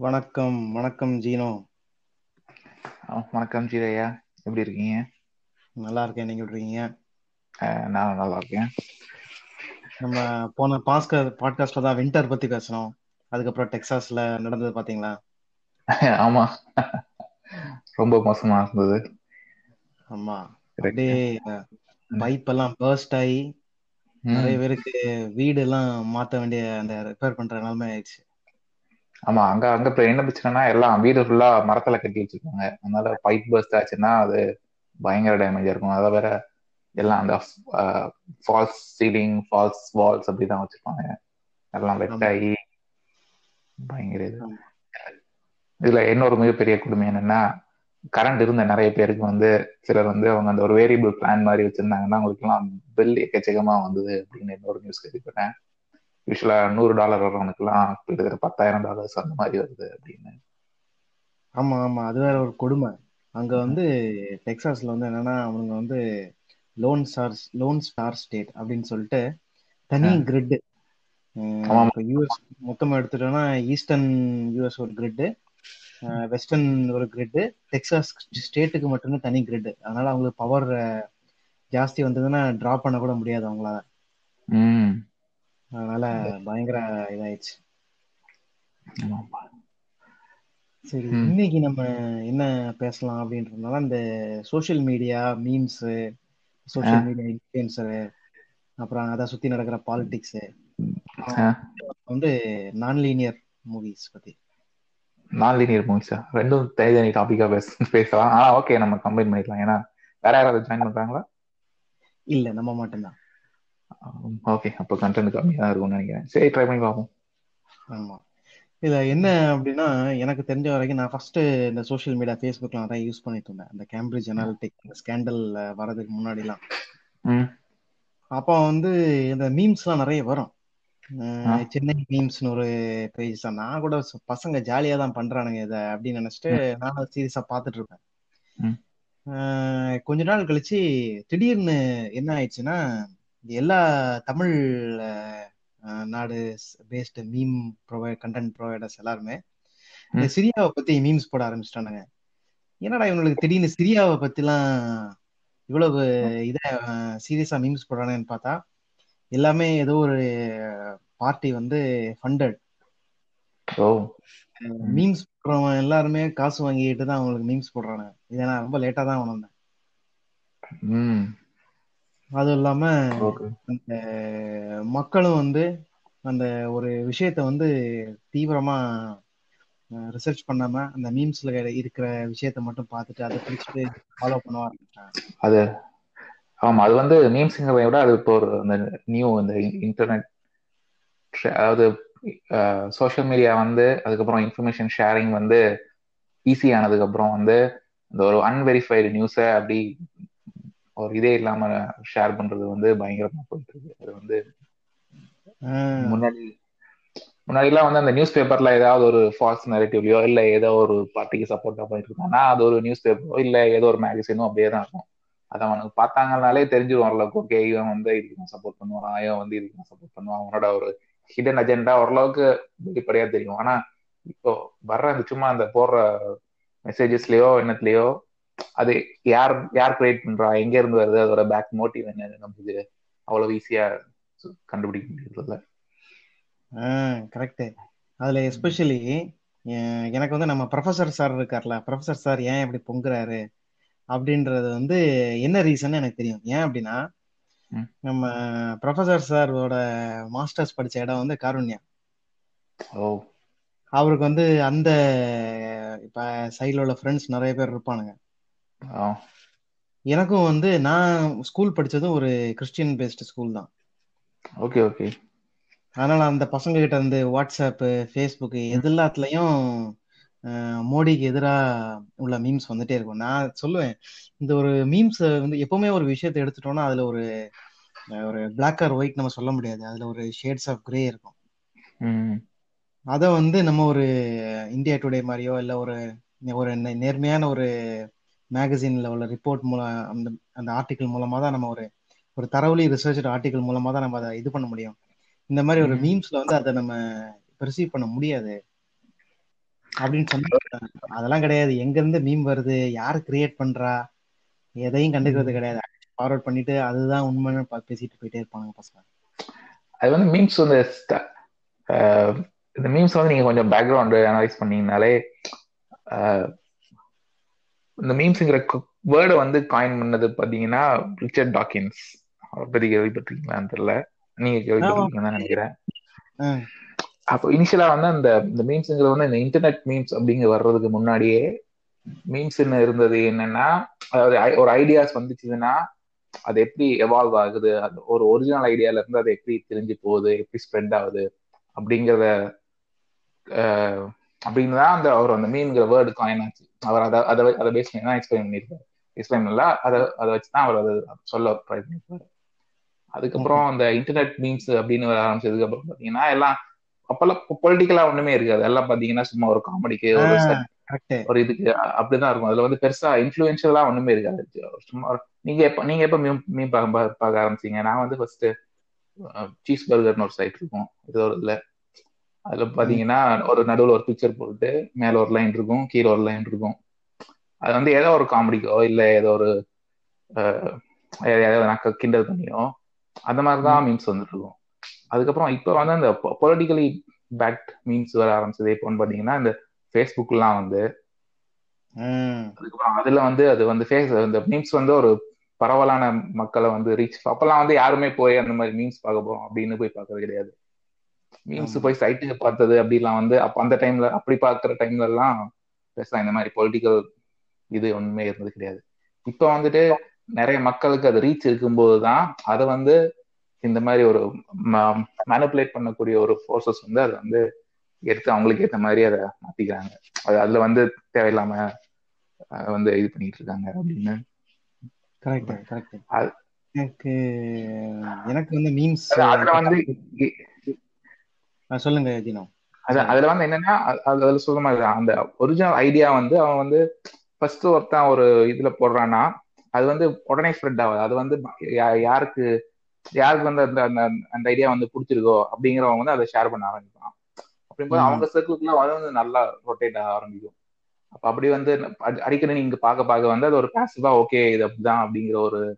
வணக்கம் வணக்கம் ஜீனோ. வணக்கம் ஜீரையா எப்படி இருக்கீங்க? நல்லா இருக்கேன். நீங்க எப்படி இருக்கீங்க? நான் நல்லா இருக்கேன். நம்ம போன பாஸ்கர் பாட்காஸ்ட்ல தான் வின்டர் பத்தி பேசணும் அதுக்கப்புறம் டெக்சாஸ்ல நடந்தது பாத்தீங்களா? ஆமா. ரொம்ப மோசமா இருந்தது. ஆமா. அப்படியே பைப் எல்லாம் பர்ஸ்ட் ஆகி நிறைய பேருக்கு வீடு எல்லாம் மாத்த வேண்டிய அந்த ரிப்பேர் பண்ற நிலைமை ஆயிடுச்சு. ஆமா அங்க அங்க இப்ப என்ன பிரச்சனைனா எல்லாம் வீடு ஃபுல்லா மரத்துல கட்டி வச்சிருக்காங்க அதனால பைப் பர்ஸ்ட் ஆச்சுன்னா அது பயங்கர டேமேஜா இருக்கும். அதை வேற எல்லாம் அந்த ஃபால்ஸ் சீலிங் ஃபால்ஸ் வால்ஸ் அப்படிதான் வச்சிருப்பாங்க. எல்லாம் வெட். ஆகி பயங்கர இது. இதுல இன்னொரு மிகப்பெரிய கொடுமை என்னன்னா கரண்ட் இருந்த நிறைய பேருக்கு வந்து சிலர் வந்து அவங்க அந்த ஒரு வேரியபிள் பிளான் மாதிரி வச்சிருந்தாங்கன்னா அவங்களுக்கு எல்லாம் பில் எக்கச்சக்கமா வந்தது அப்படின்னு இன்னொரு நியூஸ் கேள்விப்பட்டேன். யூஸ்வலா நூறு டாலர் வர்றவனுக்குலாம் கிட்டத்தட்ட பத்தாயிரம் டாலர்ஸ் அந்த மாதிரி வருது அப்படின்னு. ஆமா ஆமா. அது வேற ஒரு கொடுமை. அங்க வந்து டெக்சாஸ்ல வந்து என்னன்னா அவங்க வந்து lone star lone star state அப்படின்னு சொல்லிட்டு தனி. கிரிட் யூஎஸ் மொத்தமா எடுத்துட்டோம்னா ஈஸ்டர்ன் யூஎஸ் ஒரு கிரிட் வெஸ்டர்ன் ஒரு கிரிட் டெக்சாஸ் ஸ்டேட்டுக்கு மட்டுமே தனி கிரிட் அதனால அவங்களுக்கு பவர் ஜாஸ்தி வந்ததுன்னா டிராப் பண்ண கூட முடியாது அவங்களால. ம். அதனால பயங்கர இதாயிடுச்சு. ஆமாப்பா. சரி. இன்னைக்கு நம்ம என்ன பேசலாம் அப்படின்றதுனால இந்த social media memes social media influencer அப்புறம் அதை சுத்தி நடக்கிற பாலிடிக்ஸ். வந்து நான் லீனியர் மூவிஸ் பத்தி. நான் லீனியர் மூவிஸா ரெண்டும் தனித்தனி டாபிக்கா பேச பேசலாம். ஆனா ஓகே நம்ம கம்பைன் பண்ணிக்கலாம். ஏன்னா வேற யாராவது ஜாயின் பண்றாங்களா? இல்ல நம்ம மட்டும்தான். ஓகே அப்போ கண்டென்ட் கம்மியா தான் இருக்கும்னு நினைக்கிறேன். சரி ட்ரை பண்ணி பார்ப்போம். ஆமா. இதுல என்ன அப்படின்னா எனக்கு தெரிஞ்ச வரைக்கும் நான் ஃபர்ஸ்ட் இந்த சோஷியல் மீடியா ஃபேஸ்புக்ல நிறைய யூஸ் பண்ணிட்டு இருந்தேன். இந்த கேம்பிரிட்ஜ் அனாலிட்டிக் ஸ்கேண்டல் வரதுக்கு முன்னாடிலாம் அப்போ வந்து இந்த மீம்ஸ்லாம் நிறைய வரும். சென்னை மீம்ஸ்னு ஒரு பேஜ் தான். நான் கூட பசங்க ஜாலியா தான் பண்றானுங்க இதை அப்படின்னு நினைச்சிட்டு நானும் சீரியஸா பார்த்துட்டு இருப்பேன். கொஞ்ச நாள் கழிச்சு திடீர்னு என்ன ஆயிடுச்சுன்னா எல்லா Tamil Nadu based meme provide content providers எல்லாருமே இந்த. சிரியாவை பத்தி மீம்ஸ் போட ஆரம்பிச்சிட்டானுங்க. என்னடா இவங்களுக்கு திடீர்னு சிரியாவை பத்திலாம் இவ்வளவு இத சீரியஸா மீம்ஸ் போடுறானுன்னு பார்த்தா எல்லாமே ஏதோ ஒரு பார்ட்டி வந்து ஃபண்டட் மீம்ஸ் போடுறவன் எல்லாருமே காசு வாங்கிட்டு தான் அவங்களுக்கு மீம்ஸ் போடுறானுங்க. இதை நான் ரொம்ப லேட்டா தான் உணர்ந்தேன். அதுவும் இல்லாம அந்த மக்களும் வந்து அந்த ஒரு விஷயத்த வந்து தீவிரமா ரிசர்ச் பண்ணாம அந்த மீம்ஸ்ல இருக்கிற விஷயத்த மட்டும் பார்த்துட்டு அதை பிடிச்சிட்டு ஃபாலோ பண்ண ஆரம்பிச்சிட்டாங்க. அது ஆமா அது வந்து மீம்ஸுங்கிறத விட அது இப்போ ஒரு அந்த நியூ இந்த இன்டர்நெட் அதாவது சோஷியல் மீடியா வந்து அதுக்கப்புறம் இன்ஃபர்மேஷன் ஷேரிங் வந்து ஈஸி ஆனதுக்கு அப்புறம் வந்து இந்த ஒரு அன்வெரிஃபைடு நியூஸை அப்படி ஒரு இதே இல்லாம ஷேர் பண்றது வந்து பயங்கரமா போயிட்டு இருக்கு அது வந்து முன்னாடி முன்னாடிலாம் வந்து அந்த நியூஸ் பேப்பர்ல ஏதாவது ஒரு ஃபால்ஸ் நெரட்டிவ்லயோ இல்ல ஏதோ ஒரு பார்ட்டிக்கு சப்போர்ட்டா பண்ணிட்டு இருக்காங்கன்னா அது ஒரு நியூஸ் பேப்பரோ இல்ல ஏதோ ஒரு மேகசினோ அப்படியே தான் இருக்கும். அதை அவனுக்கு பார்த்தாங்கனாலே தெரிஞ்சிடும் ஓரளவுக்கு. ஓகே இவன் வந்து இதுக்கு சப்போர்ட் பண்ணுவான் இவன் வந்து இதுக்கு சப்போர்ட் பண்ணுவான். அவனோட ஒரு ஹிடன் அஜெண்டா ஓரளவுக்கு வெளிப்படையா தெரியும். ஆனா இப்போ வர்ற அந்த சும்மா அந்த போடுற மெசேஜஸ்லயோ என்னத்துலயோ அது யார் யார் கிரியேட் பண்றா? எங்க இருந்து வருது? அதோட பேக் மோட்டிவ் என்ன? நமக்கு அவ்வளவு ஈஸியா கண்டுபிடிக்க முடியறதில்ல. கரெக்ட் அதுல எஸ்பெஷலி எனக்கு வந்து நம்ம ப்ரொஃபசர் சார் இருக்கார்ல ப்ரொஃபசர் சார் ஏன் இப்படி பொங்குறாரு? அப்படின்றது வந்து என்ன ரீசன் எனக்கு தெரியும். ஏன் அப்படின்னா. நம்ம ப்ரொஃபசர் சாரோட மாஸ்டர்ஸ் படிச்ச இடம் வந்து காருண்யா ஓ. அவருக்கு வந்து அந்த இப்ப சைடில் உள்ள ஃப்ரெண்ட்ஸ் நிறைய பேர் இருப்பானுங்க. ஆ. எனக்கும் வந்து நான் ஸ்கூல் படிச்சதும் ஒரு கிறிஸ்டியன் பேஸ்டு ஸ்கூல் தான். Okay okay. அதனால அந்த பசங்க கிட்ட இருந்து வாட்ஸ்அப் ஃபேஸ்புக் எது எல்லாத்துலயும் அஹ், மோடிக்கு எதிராக உள்ள மீம்ஸ் வந்துட்டே இருக்கும். நான் சொல்லுவேன் இந்த ஒரு மீம்ஸ் வந்து எப்பவுமே ஒரு விஷயத்தை எடுத்துட்டோம்னா அதுல ஒரு அஹ், ஒரு பிளாக் ஆர் ஒயிட் நம்ம சொல்ல முடியாது. அதுல ஒரு ஷேட்ஸ் ஆஃப் கிரே இருக்கும். ம் அதை வந்து நம்ம ஒரு இந்தியா டுடே மாதிரியோ இல்லை ஒரு ஒரு நே- நேர்மையான ஒரு மேகசின்ல உள்ள ரிப்போர்ட் மூலம் அந்த அந்த ஆர்டிக்கல் மூலமா தான் நம்ம ஒரு ஒரு தரவுலி ரிசர்ச் ஆர்டிக்கல் மூலமா தான் நம்ம அதை இது பண்ண முடியும். இந்த மாதிரி ஒரு. மீம்ஸ்ல வந்து அதை நம்ம பெர்சீவ் பண்ண முடியாது. அப்படின்னு சொன்னா அதெல்லாம் கிடையாது. எங்க இருந்து மீம் வருது? யாரு கிரியேட் பண்றா? எதையும் கண்டுக்கிறது கிடையாது. ஃபார்வர்ட் பண்ணிட்டு அதுதான் உண்மைன்னு பேசிட்டு போயிட்டே இருப்பாங்க பசங்க. அது வந்து மீம்ஸ் வந்து இந்த மீம்ஸ் வந்து நீங்க கொஞ்சம் பேக்ரவுண்ட் அனலைஸ் பண்ணீங்கனாலே இந்த மீம்ஸ்ங்கிற வேர்டை வந்து காயின் பண்ணது பாத்தீங்கன்னா ரிச்சர்ட் டாக்கின்ஸ் அவரை பத்தி கேள்விப்பட்டிருக்கீங்களான்னு தெரியல. நீங்க கேள்விப்பட்டிருக்கீங்கன்னு நினைக்கிறேன். அப்போ இனிஷியலா வந்து அந்த இந்த மீம்ஸ்ங்கிறது வந்து இந்த இன்டர்நெட் மீம்ஸ் அப்படிங்க வர்றதுக்கு முன்னாடியே மீம்ஸ்ன்னு இருந்தது என்னன்னா அதாவது ஒரு ஐடியாஸ் வந்துச்சுன்னா அது எப்படி எவால்வ் ஆகுது அது ஒரு ஒரிஜினல் ஐடியால இருந்து அது எப்படி தெரிஞ்சு போகுது எப்படி ஸ்ப்ரெட் ஆகுது அப்படிங்கிறத அப்படின்னு தான் அந்த அவர் அந்த மீன்கிற வேர்டு காயின் ஆச்சு. அவர் அதை அதை அதை பேஸ் பண்ணி தான் எக்ஸ்பிளைன் பண்ணியிருக்காரு எக்ஸ்பிளைன் பண்ணல அதை அதை வச்சு தான் அவர் அதை சொல்ல ட்ரை பண்ணியிருப்பாரு. அதுக்கப்புறம் அந்த இன்டர்நெட் மீம்ஸ் அப்படின்னு வர ஆரம்பிச்சதுக்கு அப்புறம் பாத்தீங்கன்னா எல்லாம் அப்பெல்லாம் பொலிட்டிக்கலா ஒண்ணுமே இருக்காது. எல்லாம் பாத்தீங்கன்னா சும்மா ஒரு காமெடிக்கு ஒரு இதுக்கு அப்படிதான் இருக்கும். அதுல வந்து பெருசா இன்ஃபுளுன்ஷியலா ஒண்ணுமே இருக்காது. சும்மா நீங்க எப்ப நீங்க எப்ப மீன் மீன் பார்க்க பார்க்க ஆரம்பிச்சீங்க? நான் வந்து ஃபர்ஸ்ட் சீஸ் பர்கர்னு ஒரு சைட் இருக்கும். இது ஒரு இதுல. அதுல பாத்தீங்கன்னா ஒரு நடுவுல ஒரு பிக்சர் போட்டு மேல ஒரு லைன் இருக்கும் கீழே ஒரு லைன் இருக்கும். அது வந்து ஏதோ ஒரு காமெடிக்கோ இல்ல ஏதோ ஒரு ஏதாவது நான் கிண்டல் பண்ணியோ அந்த மாதிரி தான் மீம்ஸ் வந்துட்டு இருக்கும் அதுக்கப்புறம் இப்போ வந்து அந்த பொலிட்டிக்கலி பேக்ட் மீம்ஸ் வர ஆரம்பிச்சது. எப்போன்னு பாத்தீங்கன்னா இந்த ஃபேஸ்புக்லாம் வந்து. அதுக்கப்புறம் அதுல வந்து அது வந்து ஃபேஸ் இந்த மீம்ஸ் வந்து ஒரு பரவலான மக்களை வந்து ரீச் அப்பெல்லாம் வந்து யாருமே போய் அந்த மாதிரி மீம்ஸ் பார்க்க போறோம் அப்படின்னு போய் பார்க்கறது கிடையாது. மீம்ஸ். போய் சைட்டுக்கு பார்த்தது அப்படிலாம் வந்து அப்ப அந்த டைம்ல அப்படி பார்க்குற டைம்ல எல்லாம் பேசலாம் இந்த மாதிரி பொலிட்டிக்கல் இது ஒண்ணுமே இருந்தது கிடையாது. இப்போ வந்துட்டு நிறைய மக்களுக்கு அது ரீச் இருக்கும்போது தான் அதை வந்து இந்த மாதிரி ஒரு மேனிப்புலேட் பண்ணக்கூடிய ஒரு ஃபோர்ஸஸ் வந்து அதை வந்து எடுத்து அவங்களுக்கு ஏற்ற மாதிரி அதை மாத்திக்கிறாங்க. அது அதுல வந்து தேவையில்லாம வந்து இது பண்ணிட்டு இருக்காங்க அப்படின்னு. கரெக்ட் கரெக்ட் எனக்கு எனக்கு வந்து மீம்ஸ் அது- அதுல வந்து சொல்லுங்க ஜீனோ அது அதுல வந்து என்னன்னா அது- அது அதுல சொல்ற மாதிரி. அந்த ஒரிஜினல் ஐடியா வந்து அவன் வந்து ஃபர்ஸ்ட் ஒருத்தன் ஒரு இதுல போடுறான்னா அது வந்து உடனே ஸ்ப்ரெட் ஆகுது. அது வந்து யாருக்கு யாருக்கு வந்து அந்த அந்த அந்த ஐடியா வந்து பிடிச்சிருக்கோ அப்படிங்கிறவங்க வந்து அதை ஷேர் பண்ண ஆரம்பிப்பான். அப்படிங்கும்போது. அவங்க சர்க்கிள்குள்ள அது வந்து நல்லா ரொட்டேட் ஆக ஆரம்பிக்கும். அப்ப அப்படி வந்து அடி- அடிக்கடி நீங்க பார்க்க பார்க்க வந்து அது ஒரு பாசிவா ஓகே இது அப்படிதான் அப்படிங்கிற ஒரு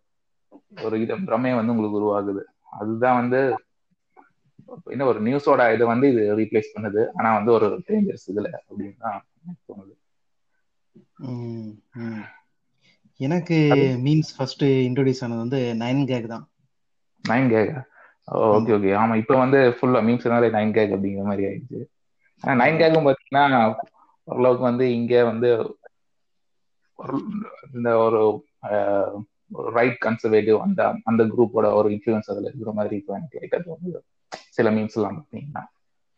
ஒரு இது பிரமையை வந்து உங்களுக்கு உருவாகுது. அதுதான் வந்து என்ன ஒரு நியூஸோட இதை வந்து இது ரீப்ளேஸ் பண்ணுது. ஆனா வந்து ஒரு டேஞ்சர்ஸ் இதுல அப்படின்னு தான் தோணுது. எனக்கு மீம்ஸ் ஃபர்ஸ்ட் இன்ட்ரோடியூஸ் ஆனது வந்து நைன் கேக் தான். நைன் கேக் ஓகே ஓகே ஆமா இப்போ வந்து ஃபுல்லா மீம்ஸ்னாலே நைன் கேக் அப்படிங்கிற மாதிரி ஆயிடுச்சு. ஆனா நைன் கேக்கும் பாத்தீங்கன்னா ஓரளவுக்கு வந்து இங்க வந்து இந்த ஒரு ரைட் கன்சர்வேட்டிவ் அந்த அந்த குரூப்போட ஒரு இன்ஃபுளுன்ஸ் அதுல இருக்கிற மாதிரி இப்போ எனக்கு லைட்டா தோணுது. சில மீம்ஸ் எல்லாம் பாத்தீங்கன்னா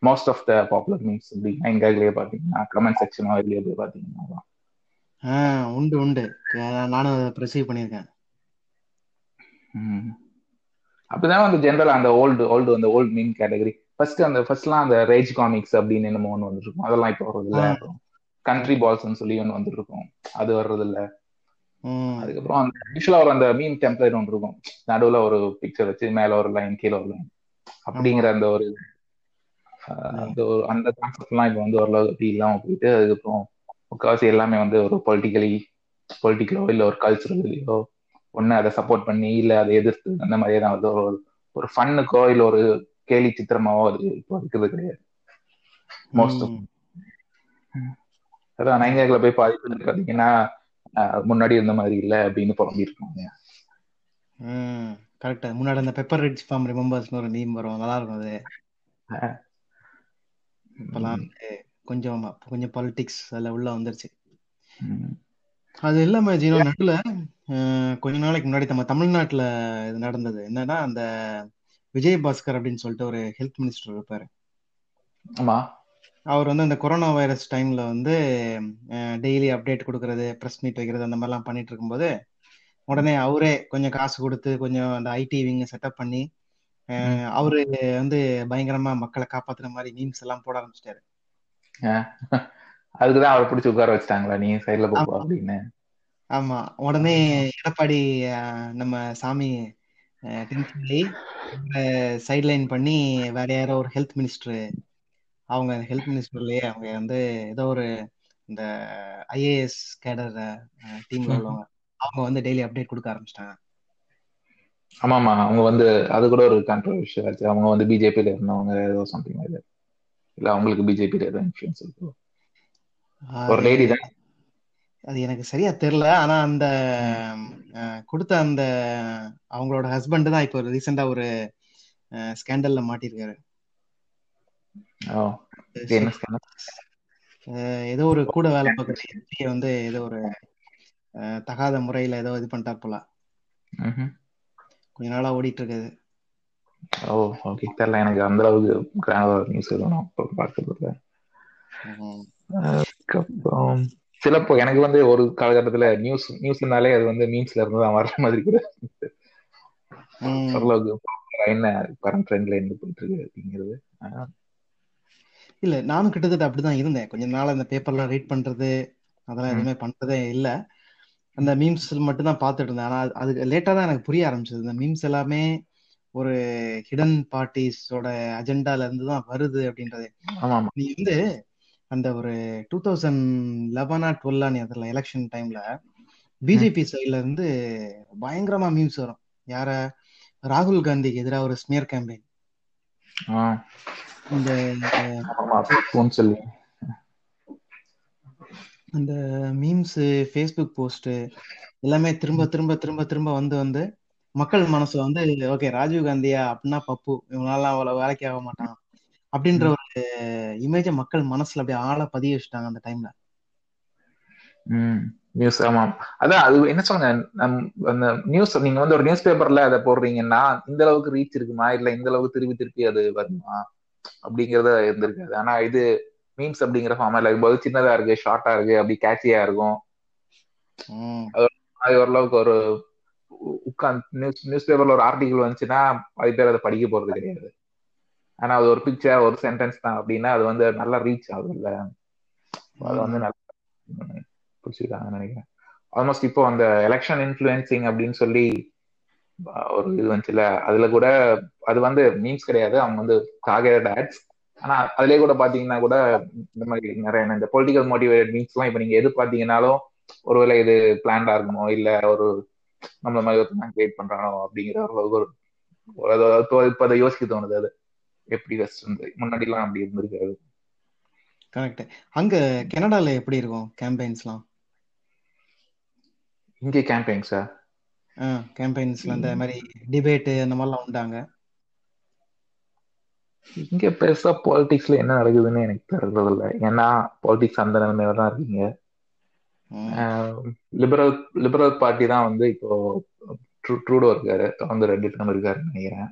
most of the popular memes nine கேக்லயே பாத்தீங்கன்னா கமெண்ட் செக்ஷனோ இதுலயே போய் பாத்தீங்கன்னா ஆ உண்டு உண்டு. நானும் ப்ரிசீவ் பண்ணியிருக்கேன். அப்படிதான் வந்து ஜென்ரல் அந்த ஓல்டு ஓல்டு அந்த ஓல்டு மீன் கேட்டகரி ஃபர்ஸ்ட் அந்த ஃபர்ஸ்ட்லாம் அந்த ரேஜ் காமிக்ஸ் அப்படின்னு என்னமோ ஒன்று வந்துருக்கும். அதெல்லாம் இப்போ வர்றது இல்ல கண்ட்ரி பால்ஸ்னு சொல்லி ஒன்று வந்துட்டு இருக்கும் அது வர்றது இல்ல அதுக்கப்புறம் அந்த யூஸ்வலா ஒரு அந்த மீன் டெம்ப்ளேட் ஒன்று இருக்கும். நடுவுல ஒரு பிக்சர் வச்சு மேல ஒரு லைன் கீழே ஒரு லைன் அப்படிங்கிற அந்த ஒரு அந்த ஒரு அந்த கான்செப்ட்லாம் இப்போ வந்து ஓரளவு அப்படி இல்லாம போயிட்டு அதுக்கப்புறம் முக்கால்வாசி எல்லாமே வந்து ஒரு பொலிட்டிக்கலி பொலிட்டிக்கலோ இல்ல ஒரு கல்ச்சுரலையோ ஒண்ணு அதை சப்போர்ட் பண்ணி இல்ல அதை எதிர்த்து அந்த மாதிரியே தான் வந்து ஒரு ஒரு ஃபன்னுக்கோ இல்ல ஒரு கேலி சித்திரமாவோ அது இப்போ இருக்கிறது கிடையாது. மோஸ்ட். அதான் நைங்கேக்ல போய் பாதி பேர் பாத்தீங்கன்னா முன்னாடி இருந்த மாதிரி இல்ல அப்படின்னு புலம்பி இருக்காங்க கரெக்ட். முன்னாடி அந்த பெப்பர் ரிச் ஃபார்ம் ரிமெம்பர்ஸ்னு ஒரு மீம் வரும். நல்லா இருக்கும் அது. இப்பெல்லாம் கொஞ்சம் கொஞ்சம் பாலிடிக்ஸ் அதில் உள்ள வந்துருச்சு. அது இல்லாம ஜீனோ நடுவில் கொஞ்ச நாளைக்கு முன்னாடி நம்ம தமிழ்நாட்டுல இது நடந்தது. என்னன்னா அந்த விஜயபாஸ்கர் அப்படின்னு சொல்லிட்டு ஒரு ஹெல்த் மினிஸ்டர் இருப்பாரு. ஆமா. அவர் வந்து அந்த கொரோனா வைரஸ் டைம்ல வந்து டெய்லி அப்டேட் கொடுக்கறது ப்ரெஸ் மீட் வைக்கிறது அந்த மாதிரிலாம் பண்ணிட்டு இருக்கும்போது உடனே அவரே கொஞ்சம் காசு கொடுத்து கொஞ்சம் அந்த ஐடி விங்க செட்டப் பண்ணி அவரு வந்து பயங்கரமா மக்களை காப்பாத்துற மாதிரி மீம்ஸ் எல்லாம் போட ஆரம்பிச்சிட்டாரு. அதுக்குதான் அவரை பிடிச்சி உட்கார வச்சிட்டாங்களா? நீ சைட்ல ஆமா. அப்படின்னு. ஆமா. உடனே எடப்பாடி நம்ம சாமி டென்ஷன் ஆகி சைட்லைன் பண்ணி வேற யாரோ ஒரு ஹெல்த் மினிஸ்டர் அவங்க ஹெல்த் மினிஸ்டர்லயே அவங்க வந்து ஏதோ ஒரு இந்த ஐஏஎஸ் கேடர் டீம்ல உள்ளவங்க. அவங்க வந்து டெய்லி அப்டேட் கொடுக்க ஆரம்பிச்சிட்டாங்க. ஆமாமா அவங்க வந்து அது கூட ஒரு கான்ட்ரவர்ஷியல் ஆச்சு அவங்க வந்து பிஜேபியில இருந்தவங்க ஏதோ சம்திங் அது இல்ல அவங்களுக்கு பிஜேபியில ஏதோ இன்ஃபுளுன்ஸ் இருக்கு. ஒரு லேடி தான். அது எனக்கு சரியா தெரியல. ஆனா அந்த கொடுத்த அந்த அவங்களோட ஹஸ்பண்ட் தான் இப்போ ரீசெண்டா ஒரு ஸ்கேண்டல்ல மாட்டிருக்காரு. ஏதோ ஒரு கூட வேலை பார்க்குற வந்து ஏதோ ஒரு தகாத முறையில ஏதோ இது பண்ணிட்டார் போல. கொஞ்ச நாளா ஓடிட்டு இருக்குது ஓ ஓகே தெரியல எனக்கு அந்த அளவுக்கு கிராண்டா நியூஸ் எதுவும் பார்க்கறது. அதுக்கப்புறம் சிலப்போ எனக்கு வந்து ஒரு காலகட்டத்துல நியூஸ் நியூஸ்னாலே அது வந்து மீன்ஸ்ல இருந்து தான் வர்ற மாதிரி கூட என்ன கரண்ட் ட்ரெண்ட்ல என்ன போயிட்டு இருக்கு அப்படிங்கிறது இல்ல நானும் கிட்டத்தட்ட அப்படிதான் இருந்தேன். கொஞ்ச நாள் அந்த பேப்பர்லாம் ரீட் பண்றது அதெல்லாம். எதுவுமே பண்றதே இல்ல. அந்த மீம்ஸ் மட்டும் தான் பார்த்துட்டு இருந்தேன். ஆனா அது லேட்டா தான் எனக்கு புரிய ஆரம்பிச்சது. இந்த மீம்ஸ் எல்லாமே ஒரு ஹிடன் பார்ட்டிஸோட அஜெண்டால இருந்து தான் வருது அப்படின்றது. நீ வந்து அந்த ஒரு டூ தௌசண்ட் லெவனா டுவெல்லா நீ அதில் எலெக்ஷன் டைம்ல பிஜேபி சைட்ல இருந்து பயங்கரமா மீம்ஸ் வரும். யார? ராகுல் காந்திக்கு எதிராக ஒரு ஸ்மியர் கேம்பெயின் இந்த அந்த மீம்ஸ் ஃபேஸ்புக் போஸ்ட் எல்லாமே திரும்ப திரும்ப திரும்ப திரும்ப வந்து வந்து மக்கள் மனசுல வந்து ஓகே ராஜீவ் காந்தியா அப்படின்னா பப்பு. இவனாலாம் அவ்வளவு வேலைக்கு ஆக மாட்டான். அப்படின்ற ஒரு இமேஜை மக்கள் மனசுல அப்படியே ஆழ பதிய வச்சுட்டாங்க அந்த டைம்ல ம். நியூஸ் ஆமா. அதான் அது என்ன சொல்லுங்க நம் அந்த நியூஸ் நீங்க வந்து ஒரு நியூஸ் பேப்பர்ல அதை போடுறீங்கன்னா இந்த அளவுக்கு ரீச் இருக்குமா? இல்ல இந்த அளவுக்கு திருப்பி திருப்பி அது வருமா? அப்படிங்கறத இருந்திருக்காது. ஆனா இது மீம்ஸ் அப்படிங்கிற ஃபார்மேட்ல இருக்கும்போது சின்னதா இருக்கு ஷார்ட்டா இருக்கு அப்படி கேட்சியா இருக்கும். அது ஓரளவுக்கு ஒரு உட்காந்து நியூஸ் நியூஸ் பேப்பர்ல ஒரு ஆர்டிகல் வந்துச்சுன்னா அது பேர் அதை படிக்க போறது கிடையாது. ஆனா அது ஒரு பிக்சர் ஒரு சென்டென்ஸ் தான் அப்படின்னா அது வந்து நல்லா ரீச் ஆகுது இல்ல அது வந்து. நல்லா பிடிச்சிருக்காங்கன்னு நினைக்கிறேன். ஆல்மோஸ்ட் இப்போ அந்த எலெக்ஷன் இன்ஃபுளுன்சிங் அப்படின்னு சொல்லி ஒரு இது வந்துச்சுல அதுல கூட அது வந்து மீம்ஸ் கிடையாது. அவங்க வந்து டார்கெட் ஆட்ஸ் ஆனா அதுலயே கூட பாத்தீங்கன்னா கூட இந்த மாதிரி நிறைய இந்த பொலிட்டிக்கல் மோட்டிவேட்டட் மீம்ஸ் எல்லாம் இப்ப நீங்க எது பாத்தீங்கன்னாலும் ஒருவேளை இது பிளான்டா இருக்குமோ? இல்ல ஒரு நம்மள மாதிரி ஒருத்தன் கிரியேட் பண்றானோ அப்படிங்கிற ஒரு இப்போ அதை யோசிக்க தோணுது அது. எப்படி இருந்து முன்னாடி எல்லாம் அப்படி இருந்திருக்காது. கரெக்ட் அங்க கனடால எப்படி இருக்கும் கேம்பெயின்ஸ்லாம் இங்கே கேம்பெயின்ஸா கேம்பெயின்ஸ்ல அந்த மாதிரி டிபேட் அந்த மாதிரிலாம் உண்டாங்க. இங்க பெருசா பாலிடிக்ஸ்ல என்ன நடக்குதுன்னு எனக்கு தெரியறது இல்ல ஏன்னா பாலிடிக்ஸ் அந்த நிலைமையில தான் இருக்கீங்க. லிபரல் லிபரல் பார்ட்டி தான் வந்து இப்போ ட்ரூ- ட்ரூடோ இருக்காரு. தொடர்ந்து ரெண்டு டேர்ம் இருக்காருன்னு நினைக்கிறேன்.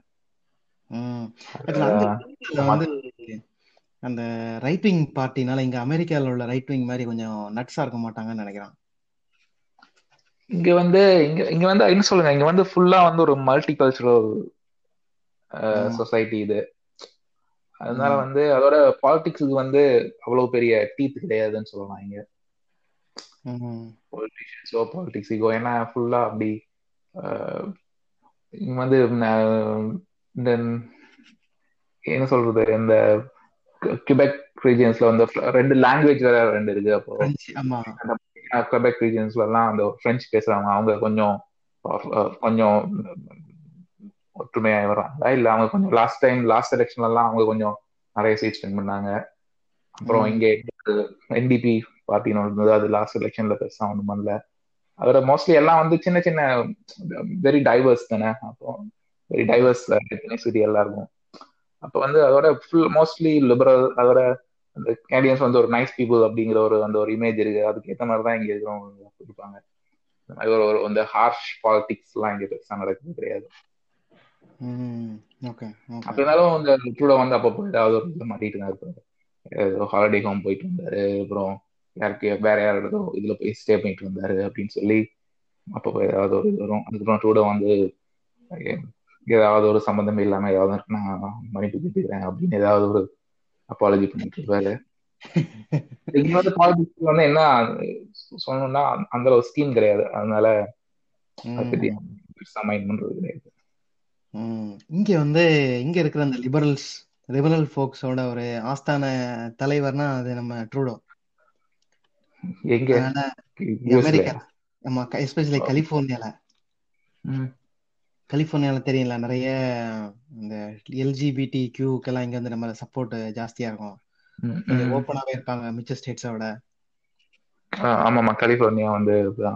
அந்த ரைட் விங் பார்ட்டினால இங்க அமெரிக்கால உள்ள ரைட் விங் மாதிரி கொஞ்சம் நட்ஸா இருக்க மாட்டாங்கன்னு நினைக்கிறேன். இங்க வந்து இங்க இங்க வந்து என்ன சொல்லுங்க? இங்க வந்து ஃபுல்லா வந்து ஒரு மல்டி கல்ச்சுரல் சொசைட்டி இது. அதனால வந்து அதோட பாலிடிக்ஸுக்கு வந்து அவ்வளவு பெரிய டீத் கிடையாதுன்னு சொல்லலாம் இங்க. பொலிட்டிஷியன்ஸோ பாலிடிக்ஸிக்கோ ஏன்னா ஃபுல்லா அப்படி வந்து என்ன சொல்றது இந்த கிபெக் ரீஜியன்ஸ்ல வந்து ரெண்டு லாங்குவேஜ் வேற ரெண்டு இருக்கு அப்போ. கிபெக் ரீஜியன்ஸ்ல எல்லாம் அந்த பிரெஞ்சு பேசுறவங்க அவங்க கொஞ்சம் கொஞ்சம் ஒற்றுமையா வர்றாங்க இல்ல அவங்க கொஞ்சம் லாஸ்ட் டைம் லாஸ்ட் எலெக்ஷன்ல எல்லாம் அவங்க கொஞ்சம் நிறைய சீட் ஸ்பெண்ட் பண்ணாங்க. அப்புறம் இங்க என்டிபி பார்ட்டின்னு இருந்தது அது லாஸ்ட் எலெக்ஷன்ல பெருசா ஒண்ணும் பண்ணல. அதோட மோஸ்ட்லி எல்லாம் வந்து சின்ன சின்ன வெரி டைவர்ஸ் தானே. அப்போ வெரி டைவர்ஸ் எத்தனைசிட்டி எல்லாம் இருக்கும் அப்போ வந்து அதோட ஃபுல் மோஸ்ட்லி லிபரல் அதோட அந்த கேண்டியன்ஸ் வந்து ஒரு நைஸ் பீப்புள் அப்படிங்கிற ஒரு அந்த ஒரு இமேஜ் இருக்கு. அதுக்கு ஏற்ற மாதிரி தான் இங்க இருக்கிறவங்க இருப்பாங்க ஒரு இந்த ஹார்ஷ் பாலிடிக்ஸ் எல்லாம் இங்க பெருசா நடக்கிறது கிடையாது. அப்ப இருந்தாலும் இந்த ட்ரூடோ வந்து அப்பப்போ ஏதாவது ஒரு இது மாட்டிட்டு தான் இருப்பாரு. ஏதோ ஹாலிடே ஹோம் போயிட்டு வந்தாரு அப்புறம் யாருக்கு வேற யாரோட இதுல போய் ஸ்டே பண்ணிட்டு வந்தாரு அப்படின்னு சொல்லி அப்பப்போ ஏதாவது ஒரு இது வரும். அதுக்கப்புறம் ட்ரூடோ வந்து ஏதாவது ஒரு சம்பந்தமே இல்லாம ஏதாவது நான் மன்னிப்பு கேட்டுக்கிறேன் அப்படின்னு ஏதாவது ஒரு அப்பாலஜி பண்ணிட்டு இருப்பாரு. இங்க வந்து பாலிடிக்ஸ் வந்து என்ன சொல்லணும்னா அந்த ஒரு ஸ்கீம் கிடையாது. அதனால மைண்ட் பண்றது கிடையாது. இங்க வந்து இங்க இருக்கிற அந்த லிபரல்ஸ் லிபரல் ஃபோக்ஸோட ஒரு ஆஸ்தான தலைவர்னா அது நம்ம ட்ரூடோ எங்க? அதனால அமெரிக்கா. நம்ம எஸ்பெஷலி கலிஃபோர்னியால. கலிஃபோர்னியால தெரியல நிறைய இந்த எல்ஜிபிடி கியூக்கெல்லாம் இங்க வந்து நம்ம சப்போர்ட் ஜாஸ்தியா இருக்கும். கொஞ்சம் ஓப்பனாவே இருப்பாங்க மிச்ச ஸ்டேட்ஸை விட. ஆமாமா கலிபோர்னியா வந்து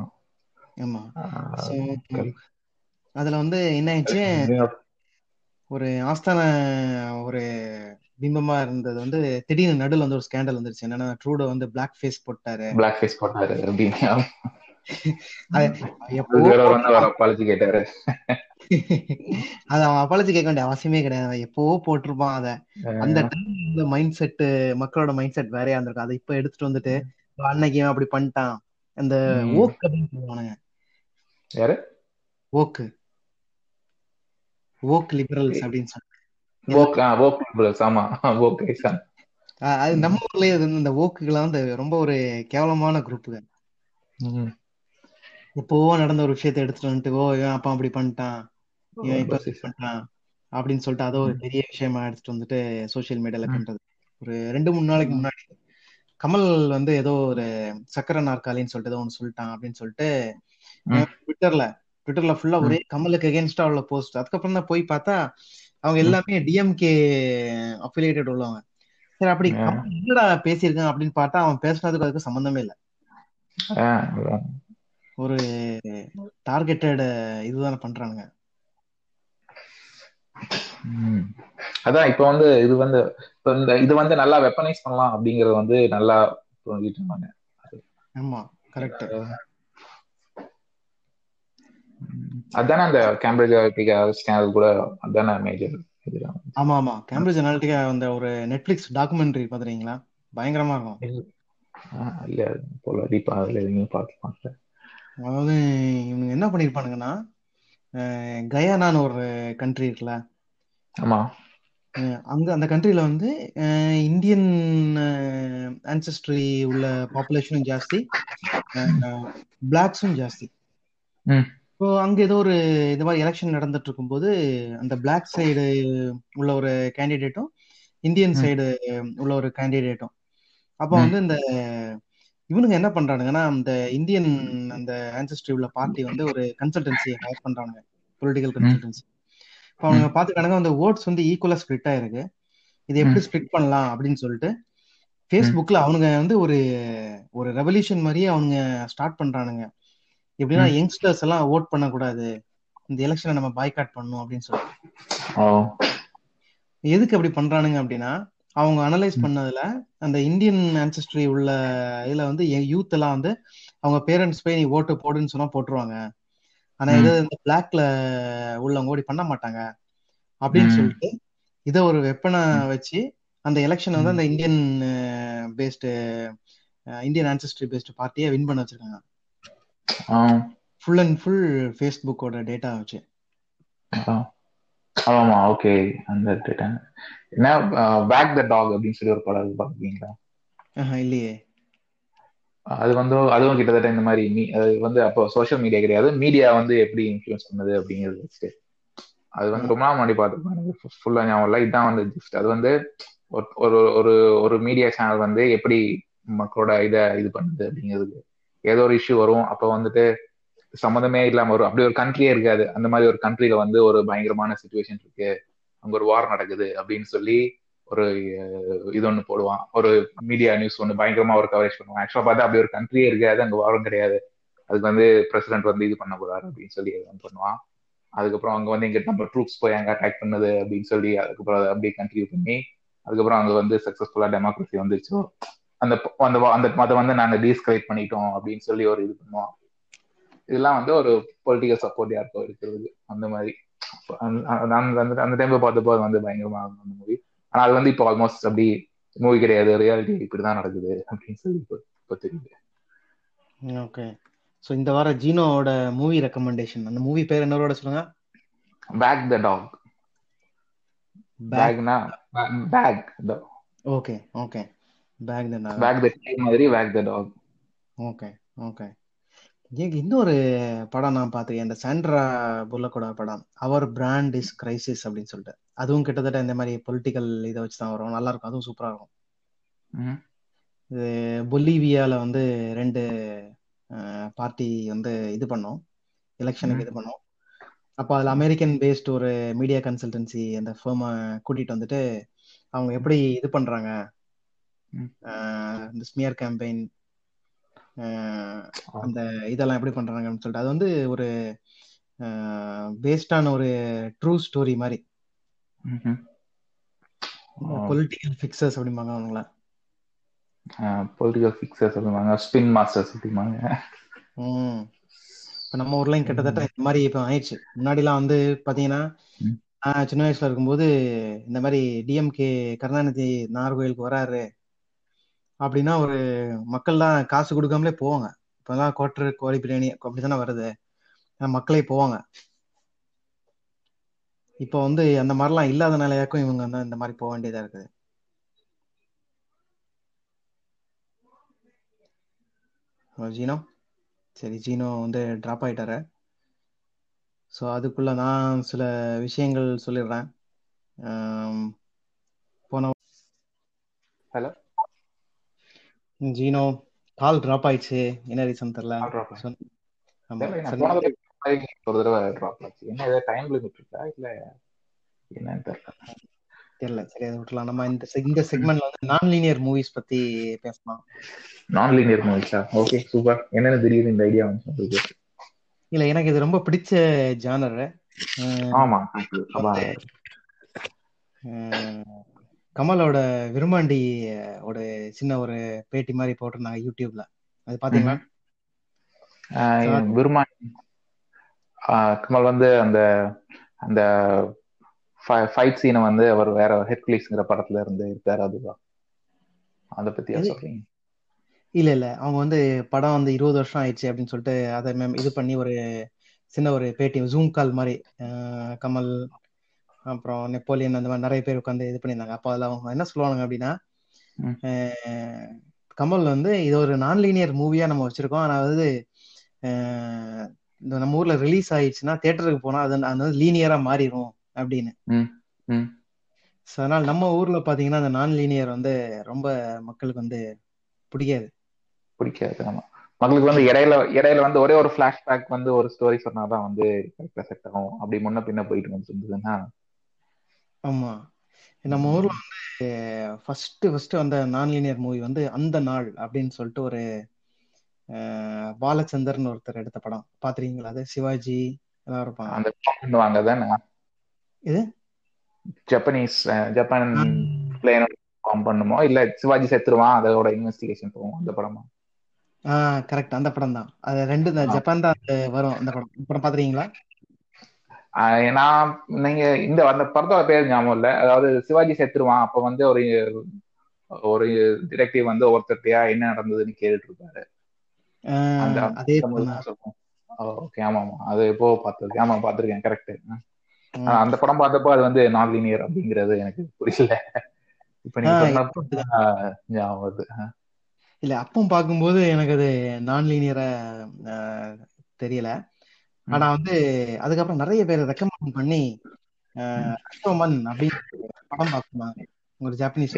ஆமா. அதுல வந்து என்ன ஆயிடுச்சு ஒரு ஆஸ்தான ஒரு பிம்பமா இருந்தது வந்து திடீர்னு நடுவில் வந்து ஒரு ஸ்கேண்டல் வந்துருச்சு. என்னன்னா ட்ரூடோ வந்து பிளாக் ஃபேஸ் போட்டாரு. பிளாக் ஃபேஸ் போட்டாரு அப்படின்னு. அது கேட்டாரு. அவன் அப்பாலஜி கேட்க வேண்டிய அவசியமே கிடையாது. எப்பவோ போட்டிருப்பான் அத. அந்த டைம் மைண்ட் செட் மக்களோட மைண்ட் செட் வேறையா இருந்திருக்கும் அதை இப்ப எடுத்துட்டு வந்துட்டு அன்னைக்கு அப்படி பண்ணிட்டான். அந்த. ஓக் அப்படின்னு சொல்லுவானுங்க. ஓக்கு ஓக் லிபரல்ஸ் அப்படின்னு அஹ் அது நம்ம ஊர்லயே இந்த ஓக்குகள்லாம் வந்து ரொம்ப ஒரு கேவலமான குரூப்புங்க எப்போவோ நடந்த ஒரு விஷயத்தை எடுத்துட்டு வந்துட்டு ஓ இவன் அப்பா அப்படி பண்ணிட்டான் இவன் இப்ப பண்ணிட்டான் அப்படின்னு சொல்லிட்டு அதை ஒரு பெரிய விஷயமா எடுத்துட்டு வந்துட்டு சோஷியல் மீடியால. பண்றது. ஒரு ரெண்டு மூணு நாளைக்கு முன்னாடி கமல் வந்து ஏதோ ஒரு சக்கர நாற்காலின்னு சொல்லிட்டு ஏதோ ஒன்று சொல்லிட்டான் அப்படின்னு சொல்லிட்டு. ட்விட்டர்ல ட்விட்டர்ல ஃபுல்லா ஒரே கமலுக்கு அகேன்ஸ்டா உள்ள போஸ்ட் அதுக்கப்புறம் தான் போய் பார்த்தா அவங்க எல்லாமே டிஎம்கே அஃபிலியேட்டட் உள்ளவங்க. சரி அப்படி என்னடா பேசியிருக்கான் அப்படின்னு பார்த்தா அவன் பேசுனதுக்கு அதுக்கு சம்பந்தமே இல்லை. ஒரு டார்கெட்டட் இதுதானே பண்றானுங்க. அதான் இப்ப வந்து இது வந்து இப்ப இந்த இது வந்து நல்லா வெப்பனைஸ் பண்ணலாம் அப்படிங்கறது வந்து நல்லா புரிஞ்சுட்டு ஆமா கரெக்ட். அதானே அந்த கேம்பிரிட்ஜ் அனாலிட்டிகா ஸ்கேனல் கூட அதானே மேஜர் ஆமா ஆமா கேம்பிரிட்ஜ் அனாலிட்டிகா அந்த ஒரு நெட்ஃபிளிக்ஸ் டாக்குமெண்ட்ரி பாத்துறீங்களா பயங்கரமா இருக்கும். இல்ல. போல டீப்பா அதுல எதுவும் பார்த்து அதாவது இவங்க என்ன பண்ணிருப்பானுங்கன்னா கயானான்னு ஒரு கண்ட்ரி இருக்குல்ல? ஆமா. அங்க அந்த கண்ட்ரில வந்து இந்தியன் ஆன்செஸ்ட்ரி உள்ள பாப்புலேஷனும் ஜாஸ்தி. பிளாக்ஸும் ஜாஸ்தி. ஸோ அங்க ஏதோ ஒரு இது மாதிரி எலெக்ஷன் நடந்துட்டு இருக்கும்போது அந்த பிளாக் சைடு உள்ள ஒரு கேண்டிடேட்டும் இந்தியன். சைடு உள்ள ஒரு கேண்டிடேட்டும் அப்போ ம். வந்து இந்த இவனுங்க என்ன பண்றானுங்கன்னா அந்த இந்தியன் அந்த ஆன்செஸ்ட்ரி உள்ள பார்ட்டி வந்து ஒரு கன்சல்டன்சி ஹையர் பண்றானுங்க பொலிட்டிக்கல் கன்சல்டன்சி இப்போ அவங்க பாத்துக்கானுங்க அந்த ஓட்ஸ் வந்து ஈக்குவலா ஸ்ப்ளிட் ஆயிருக்கு. இது எப்படி ஸ்ப்ளிட் பண்ணலாம் அப்படின்னு சொல்லிட்டு ஃபேஸ்புக்ல அவனுங்க வந்து ஒரு ஒரு ரெவல்யூஷன் மாதிரியே அவனுங்க ஸ்டார்ட் பண்றானுங்க. எப்படின்னா. யங்ஸ்டர்ஸ் எல்லாம் ஓட் பண்ணக்கூடாது இந்த எலெக்ஷனை நம்ம பாய்காட் பண்ணணும் அப்படின்னு சொல்லிட்டு ஓ எதுக்கு அப்படி பண்றானுங்க அப்படின்னா அவங்க அனலைஸ். பண்ணதுல அந்த இந்தியன் ஆன்செஸ்ட்ரி உள்ள இதுல வந்து யூத் எல்லாம் வந்து அவங்க பேரண்ட்ஸ் போய் நீ ஓட்டு போடுன்னு சொன்னா போட்டுருவாங்க ஆனா. இது இந்த பிளாக்ல உள்ளவங்க ஓடி பண்ண மாட்டாங்க அப்படின்னு. சொல்லிட்டு இதை ஒரு வெப்பனை. வச்சு அந்த எலெக்ஷன் வந்து. அந்த Indian based Indian ancestry based பார்ட்டியை வின் பண்ண வச்சிருக்காங்க ஃபுல் அண்ட் ஃபுல் ஃபேஸ்புக்கோட டேட்டா வச்சு. ஆ. ஆமாமா ஓகே அந்த டேட்டா என்ன பேக் த டாக் அப்படின்னு சொல்லி ஒரு படம் இருக்கு பாத்துருக்கீங்களா ஆஹா, இல்லையே. அது வந்து அதுவும் கிட்டத்தட்ட இந்த மாதிரி மீ- அது வந்து அப்போ சோஷியல் மீடியா கிடையாது. மீடியா வந்து எப்படி இன்ஃப்ளூயன்ஸ் பண்ணுது அப்படிங்கிறது வச்சு அது வந்து ரொம்ப நாள் முன்னாடி பார்த்துருப்பேன் எனக்கு ஃபுல்லா ஞாபகம் இல்லை. இதுதான் வந்து ஜிஸ்ட் அது வந்து ஒரு ஒரு ஒரு மீடியா சேனல் வந்து எப்படி மக்களோட இதை இது பண்ணுது அப்படிங்கிறது ஏதோ ஒரு இஷ்யூ வரும். அப்போ வந்துட்டு சம்மந்தமே இல்லாம வரும் அப்படி ஒரு கண்ட்ரியே இருக்காது. அந்த மாதிரி ஒரு கண்ட்ரில வந்து ஒரு பயங்கரமான சுச்சுவேஷன் இருக்கு. அங்க ஒரு வார் நடக்குது அப்படின்னு சொல்லி ஒரு இது ஒண்ணு போடுவான். ஒரு மீடியா நியூஸ் ஒண்ணு பயங்கரமா ஒரு கவரேஜ் பண்ணுவான். ஆக்சுவலா பார்த்தா அப்படி ஒரு கண்ட்ரியே இருக்காது. அங்க வாரம் கிடையாது. அதுக்கு வந்து பிரசிடென்ட் வந்து இது பண்ண போறாரு அப்படின்னு சொல்லி பண்ணுவான். அதுக்கப்புறம் அங்க வந்து இங்க நம்ம ட்ரூப்ஸ் போய் அங்க அட்டாக் பண்ணுது அப்படின்னு சொல்லி அதுக்கப்புறம் அதை அப்படியே கண்டினியூ பண்ணி அதுக்கப்புறம் அங்க வந்து சக்சஸ்ஃபுல்லா டெமோக்ரஸி வந்துச்சு அந்த அந்த அந்த மத வந்து நாங்க டீஸ்கலேட் பண்ணிட்டோம் அப்படின்னு சொல்லி ஒரு இது பண்ணுவோம். இதெல்லாம் வந்து ஒரு பொலிட்டிக்கல் சப்போர்ட் யாருக்கோ இருக்கிறது அந்த மாதிரி. அந்த அந்த டைம்ல பார்த்தப்போ அது வந்து பயங்கரமா அந்த மூவி ஆனா அது வந்து இப்போ ஆல்மோஸ்ட் அப்படி மூவி கிடையாது ரியாலிட்டி இப்படிதான் நடக்குது அப்படின்னு சொல்லி இப்போ இப்போ தெரியுது. ஓகே ஸோ இந்த வாரம் ஜீனோவோட மூவி ரெக்கமெண்டேஷன் அந்த மூவி பேர் என்னோட சொல்லுங்க? Back the dog back பேக்னா back okay okay back the back the மாதிரி back the dog okay okay இன்னொரு படம் நான் பார்த்துருக்கேன் இந்த சாண்ட்ரா புல்லக்கோட படம். அவர் பிராண்ட் இஸ் கிரைசிஸ் அப்படின்னு சொல்லிட்டு. அதுவும் கிட்டத்தட்ட இந்த மாதிரி பொலிட்டிக்கல் இதை வச்சு தான் வரும். நல்லா இருக்கும். அதுவும் சூப்பரா இருக்கும். இது பொலிவியால வந்து ரெண்டு பார்ட்டி வந்து இது பண்ணோம். எலெக்ஷனுக்கு இது பண்ணோம். அப்போ அதில் அமெரிக்கன் பேஸ்ட் ஒரு மீடியா கன்சல்டன்சி அந்த ஃபேமை கூட்டிட்டு வந்துட்டு அவங்க எப்படி இது அஹ் இந்த ஸ்மியர் கேம்பெயின். அந்த இதெல்லாம் எப்படி பண்றாங்கன்னு சொல்லிட்டு. அது வந்து ஒரு பேஸ்டான ஒரு ட்ரூ ஸ்டோரி மாதிரி. பொலிட்டிக்கல் ஃபிக்சர்ஸ் அப்படிம்பாங்க அவங்கள. பொலிட்டிக்கல் ஃபிக்ஸர் சொல்லுவாங்க ஸ்பின் மாஸ்டர்ஸ் அப்படிம்பாங்க. ம். இப்போ நம்ம ஊர்லயும் கிட்டத்தட்ட இந்த மாதிரி இப்போ ஆயிடுச்சு. முன்னாடிலாம் வந்து. நான் சின்ன வயசுல இருக்கும்போது இந்த மாதிரி டிஎம்கே கருணாநிதி நாகர்கோயிலுக்கு வராரு. அப்படின்னா ஒரு மக்கள்லாம் காசு கொடுக்காமலே போவாங்க. இப்போதான் குவார்டர் கோழி பிரியாணி அப்படிதானே வருது. மக்களே போவாங்க. இப்போ வந்து அந்த மாதிரிலாம் இல்லாத நிலையாக்கும் இவங்க வந்து இந்த மாதிரி போக வேண்டியதா இருக்குது. ஜீனோ? சரி ஜீனோ வந்து ட்ராப் ஆயிட்டாரு. ஸோ அதுக்குள்ள நான் சில விஷயங்கள் சொல்லிடுறேன். போன ஹலோ? ஜீனோ கால் ட்ராப் ஆயிடுச்சு. என்ன ரீசன் தெரியல. ஒரு தடவை ட்ராப் ஆச்சு. என்ன ஏதாவது டைம் லிமிட் இருக்கா? இல்ல என்னன்னு தெரியல. தெரியல. சரி அதை விட்டுலாம் நம்ம இந்த இந்த செக்மெண்ட்ல வந்து நான் லீனியர் மூவிஸ் பத்தி பேசலாம். நான் லீனியர் மூவிஸா ஓகே சூப்பர் என்னென்ன தெரியுது இந்த ஐடியா வந்து இல்ல எனக்கு இது ரொம்ப பிடிச்ச ஜானர் ஆமா கமலோட விரும்மாண்டி ஒரு சின்ன ஒரு பேட்டி மாதிரி போட்டிருந்தாங்க யூடியூப்ல. அது பாத்தீங்களா? So, விருமா கமல் வந்து அந்த அந்த ஃபைட் சீனை வந்து அவர் வேற ஹெர்குலிஸ்ங்கிற படத்துல இருந்து இருக்காரு அதுதான் அதை பத்தியா எது? சொல்றீங்க? இல்ல இல்ல. அவங்க வந்து படம் வந்து இருபது வருஷம் ஆயிடுச்சு அப்படின்னு சொல்லிட்டு அதை மேம் இது பண்ணி ஒரு சின்ன ஒரு பேட்டி ஜூம் கால் மாதிரி கமல் அப்புறம் நெப்போலியன் அந்த மாதிரி நிறைய பேர் உட்காந்து இது பண்ணியிருந்தாங்க. அப்போ அதில் அவங்க என்ன சொல்லுவாங்க அப்படின்னா கமல் வந்து இது ஒரு நான் லீனியர் மூவியா நம்ம வச்சிருக்கோம். இந்த நம்ம ஊர்ல ரிலீஸ் ஆயிடுச்சுன்னா தியேட்டருக்கு போனா அது அது வந்து லீனியரா மாறிடும் அப்படின்னு. ஸோ அதனால நம்ம ஊர்ல பாத்தீங்கன்னா அந்த நான் லீனியர் வந்து ரொம்ப மக்களுக்கு வந்து பிடிக்காது. பிடிக்காது ஆமா. மக்களுக்கு வந்து இடையில இடையில வந்து ஒரே ஒரு ஃபிளாஷ்பேக் வந்து ஒரு ஸ்டோரி சொன்னாதான் வந்து கரெக்டா செட் ஆகும். அப்படி முன்ன பின்ன போயிட்டு வந்து இருந்ததுன்னா ஆமா. நம்ம ஊர்ல வந்து ஃபர்ஸ்ட் ஃபர்ஸ்ட் வந்த நான் லீனியர் மூவி வந்து அந்த நாள் அப்படின்னு சொல்லிட்டு ஒரு அஹ், பாலச்சந்தர்னு ஒருத்தர் எடுத்த படம். பாத்திருக்கீங்களா அது? சிவாஜி எல்லாம் இருப்பாங்க. அந்த பண்ணுவாங்க தானே இது? ஜப்பனீஸ் ஜப்பான் பிளேன் ஃபார்ம் பண்ணுமோ? இல்ல சிவாஜி செத்துருவான் அதோட இன்வெஸ்டிகேஷன் போகும் அந்த படமா? ஆஹ் கரெக்ட் அந்த படம் தான். அது ரெண்டு இந்த ஜப்பான் தான் அது வரும் அந்த படம். படம் பாத்திருக்கீங்களா? ஆஹ் நான் நீங்க இந்த அந்த படத்தோட பேர் ஞாபகம் இல்ல. அதாவது சிவாஜி செத்துருவான் அப்ப வந்து ஒரு ஒரு டிடெக்டிவ் வந்து ஒருத்தர்ட்டையா என்ன நடந்ததுன்னு கேட்டுட்டு இருப்பாரு ஓகே ஆமா ஆமா அது எப்போ பார்த்திருக்கேன். ஆமா பார்த்திருக்கேன். கரெக்ட். அந்த படம் பார்த்தப்போ அது வந்து நான் லீனியர் அப்படிங்கிறது எனக்கு புரியல. இப்ப நீங்க ஞாபகம் வருது. இல்ல அப்போ பார்க்கும்போது எனக்கு அது நான் லீனியரா தெரியல. ஆனா வந்து அதுக்கப்புறம் நிறைய பேர் ரெக்கமெண்ட் பண்ணி ரஷோமன் அப்படின்னு படம் பார்த்துருந்தாங்க ஒரு ஜாப்பனீஸ்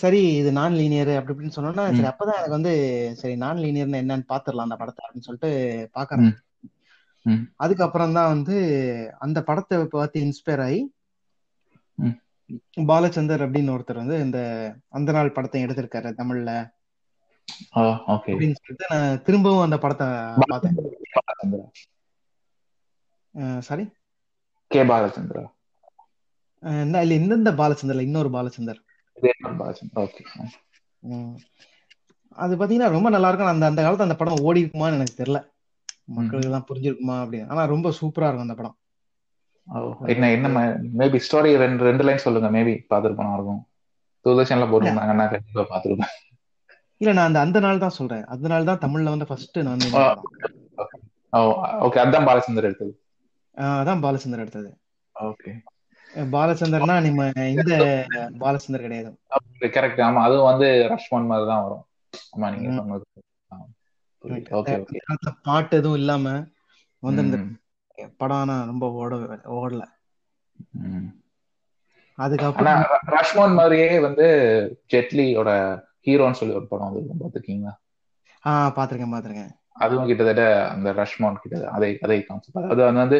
சரி இது நான் லீனியர் அப்படி இப்படின்னு சொன்னோன்னா சரி அப்பதான் எனக்கு வந்து சரி நான் லீனியர்னு என்னன்னு பாத்துரலாம் அந்த படத்தை அப்படின்னு சொல்லிட்டு பாக்குறேன் அதுக்கப்புறம் தான் வந்து அந்த படத்தை பார்த்து இன்ஸ்பயர் ஆகி. பாலச்சந்தர் அப்படின்னு ஒருத்தர் வந்து இந்த அந்த நாள் படத்தை எடுத்திருக்காரு தமிழ்ல. ஓகே அப்படின்னு சொல்லிட்டு நான் திரும்பவும் அந்த படத்தை பார்த்தேன். பாலச்சந்திரா. Sorry K Balachandra. இல்ல இந்தந்த பாலச்சந்தர்ல இன்னொரு பாலச்சந்தர். பாலச்சந்திரா ஓகே. அது பாத்தீங்கன்னா ரொம்ப நல்லா இருக்கும் அந்த அந்த காலத்துல அந்த படம் ஓடி இருக்குமான்னு எனக்கு தெரியல. மக்களுக்கு எல்லாம் புரிஞ்சிருக்குமா அப்படின்னு. ஆனா ரொம்ப சூப்பரா இருக்கும் அந்த படம். என்ன என்ன மேபி ஸ்டோரி ரெண்டு ரெண்டு லைன் சொல்லுங்க. மேபி பார்த்துருப்போம் இருக்கும். தூர்தர்ஷன்ல போட்டிருந்தாங்கன்னா கண்டிப்பா பார்த்துருப்பேன். இல்ல நான் அந்த அந்த நாள் தான் சொல்றேன். அந்த நாள் தான் தமிழ்ல வந்து ஃபர்ஸ்ட் நான் ஓகே அதான் பாலச்சந்தர் எடுத்தது. அதான் பாலச்சந்தர் எடுத்தது. ஓகே. பாலச்சந்தர்னா நம்ம இந்த பாலச்சந்தர் கிடையாது. கரெக்ட் ஆமா அதுவும் வந்து ரஷ்மன் மாதிரி தான் வரும். ஆமா நீங்க. சொன்னது. Okay okay. பாட்டு எதுவும் இல்லாம வந்து இந்த படம் ரொம்ப ஓட ஓடல. அதுக்கப்புறம் ரஷ்மோன் மாதிரியே வந்து ஜெட்லியோட ஹீரோன்னு சொல்லி ஒரு படம் வந்து பார்த்துருக்கீங்களா? ஆ பாத்திருக்கேன் பாத்திருக்கேன் அதுவும் கிட்டத்தட்ட அந்த ரஷ்மோன் கிட்ட அதே அதே கான்செப்ட் அதாவது அது வந்து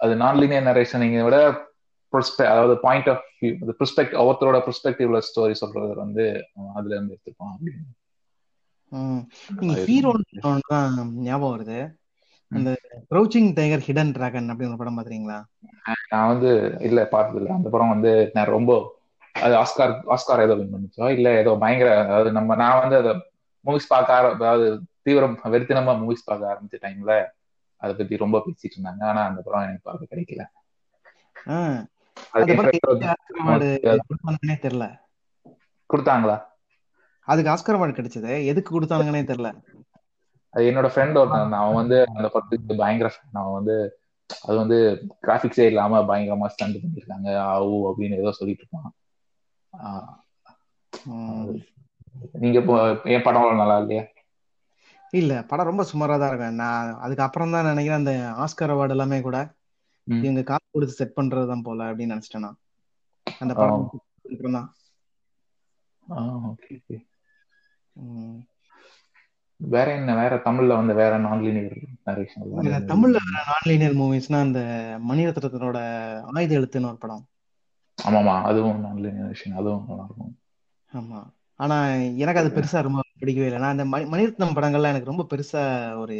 அது நான் லீனியர் நரேஷனிங்கை விட அதாவது பாயிண்ட் ஆஃப் வியூ அந்த பெர்ஸ்பெக்ட் ஒருத்தரோட பெர்ஸ்பெக்டிவ்ல ஸ்டோரி சொல்றது வந்து அதுல இருந்து எடுத்துப்பான் அப்படின்னு. ஹீரோ ஞாபகம் வருது. அந்த க்ரௌச்சிங் டைகர் ஹிடன் டிராகன் அப்படின்னு ஒரு படம் பாத்திருக்கீங்களா நான் வந்து இல்ல பார்த்தது இல்ல அந்த படம் வந்து நான் ரொம்ப அது ஆஸ்கார் ஆஸ்கார் ஏதோ வின் பண்ணுச்சோ? இல்ல ஏதோ பயங்கர அதாவது நம்ம நான் வந்து அதை மூவிஸ் பார்க்க அதாவது தீவிரம் வெறித்தனமா மூவிஸ் பார்க்க ஆரம்பிச்ச டைம்ல அதை பத்தி ரொம்ப பேசிட்டு இருந்தாங்க. ஆனா அந்த படம் எனக்கு பார்க்க கிடைக்கல. தெரியல. கொடுத்தாங்களா? அதுக்கு ஆஸ்கர் அவார்டு கிடைச்சது. எதுக்கு கொடுத்தாங்கன்னே தெரியல. அது என்னோட ஃப்ரெண்ட் ஒருத்தன். அவன் வந்து அந்த படத்துக்கு பயங்கர fan. அவன் வந்து அது வந்து கிராபிக்ஸே இல்லாம பயங்கரமா ஸ்டண்ட் பண்ணிருக்காங்க. ஆவு அப்படின்னு ஏதோ சொல்லிட்டு இருப்பான். நீங்க என் படம் நல்லா இல்லையா? இல்ல படம் ரொம்ப சுமாரா தான் இருக்கும். நான் அதுக்கு அப்புறம் தான் நினைக்கிறேன் அந்த ஆஸ்கர் அவார்டு எல்லாமே கூட. இவங்க காசு கொடுத்து செட் பண்றதுதான் போல அப்படின்னு நினைச்சிட்டேன் நான். அந்த. படம் தான். வேற என்ன? வேற தமிழ்ல வந்து வேற நான் லீனியர் தமிழ்ல வேற நான் லீனியர் மூவிஸ்னா அந்த மணிரத்னத்தோட ஆயுத எழுத்துன்னு ஒரு படம். ஆமாமா அதுவும் லீனியர் நரேஷன் அதுவும் நல்லா இருக்கும். ஆமா. ஆனா எனக்கு அது பெருசா ரொம்ப பிடிக்கவே இல்லை. நான் அந்த மணி மணிரத்னம் படங்கள்ல எனக்கு ரொம்ப பெருசா ஒரு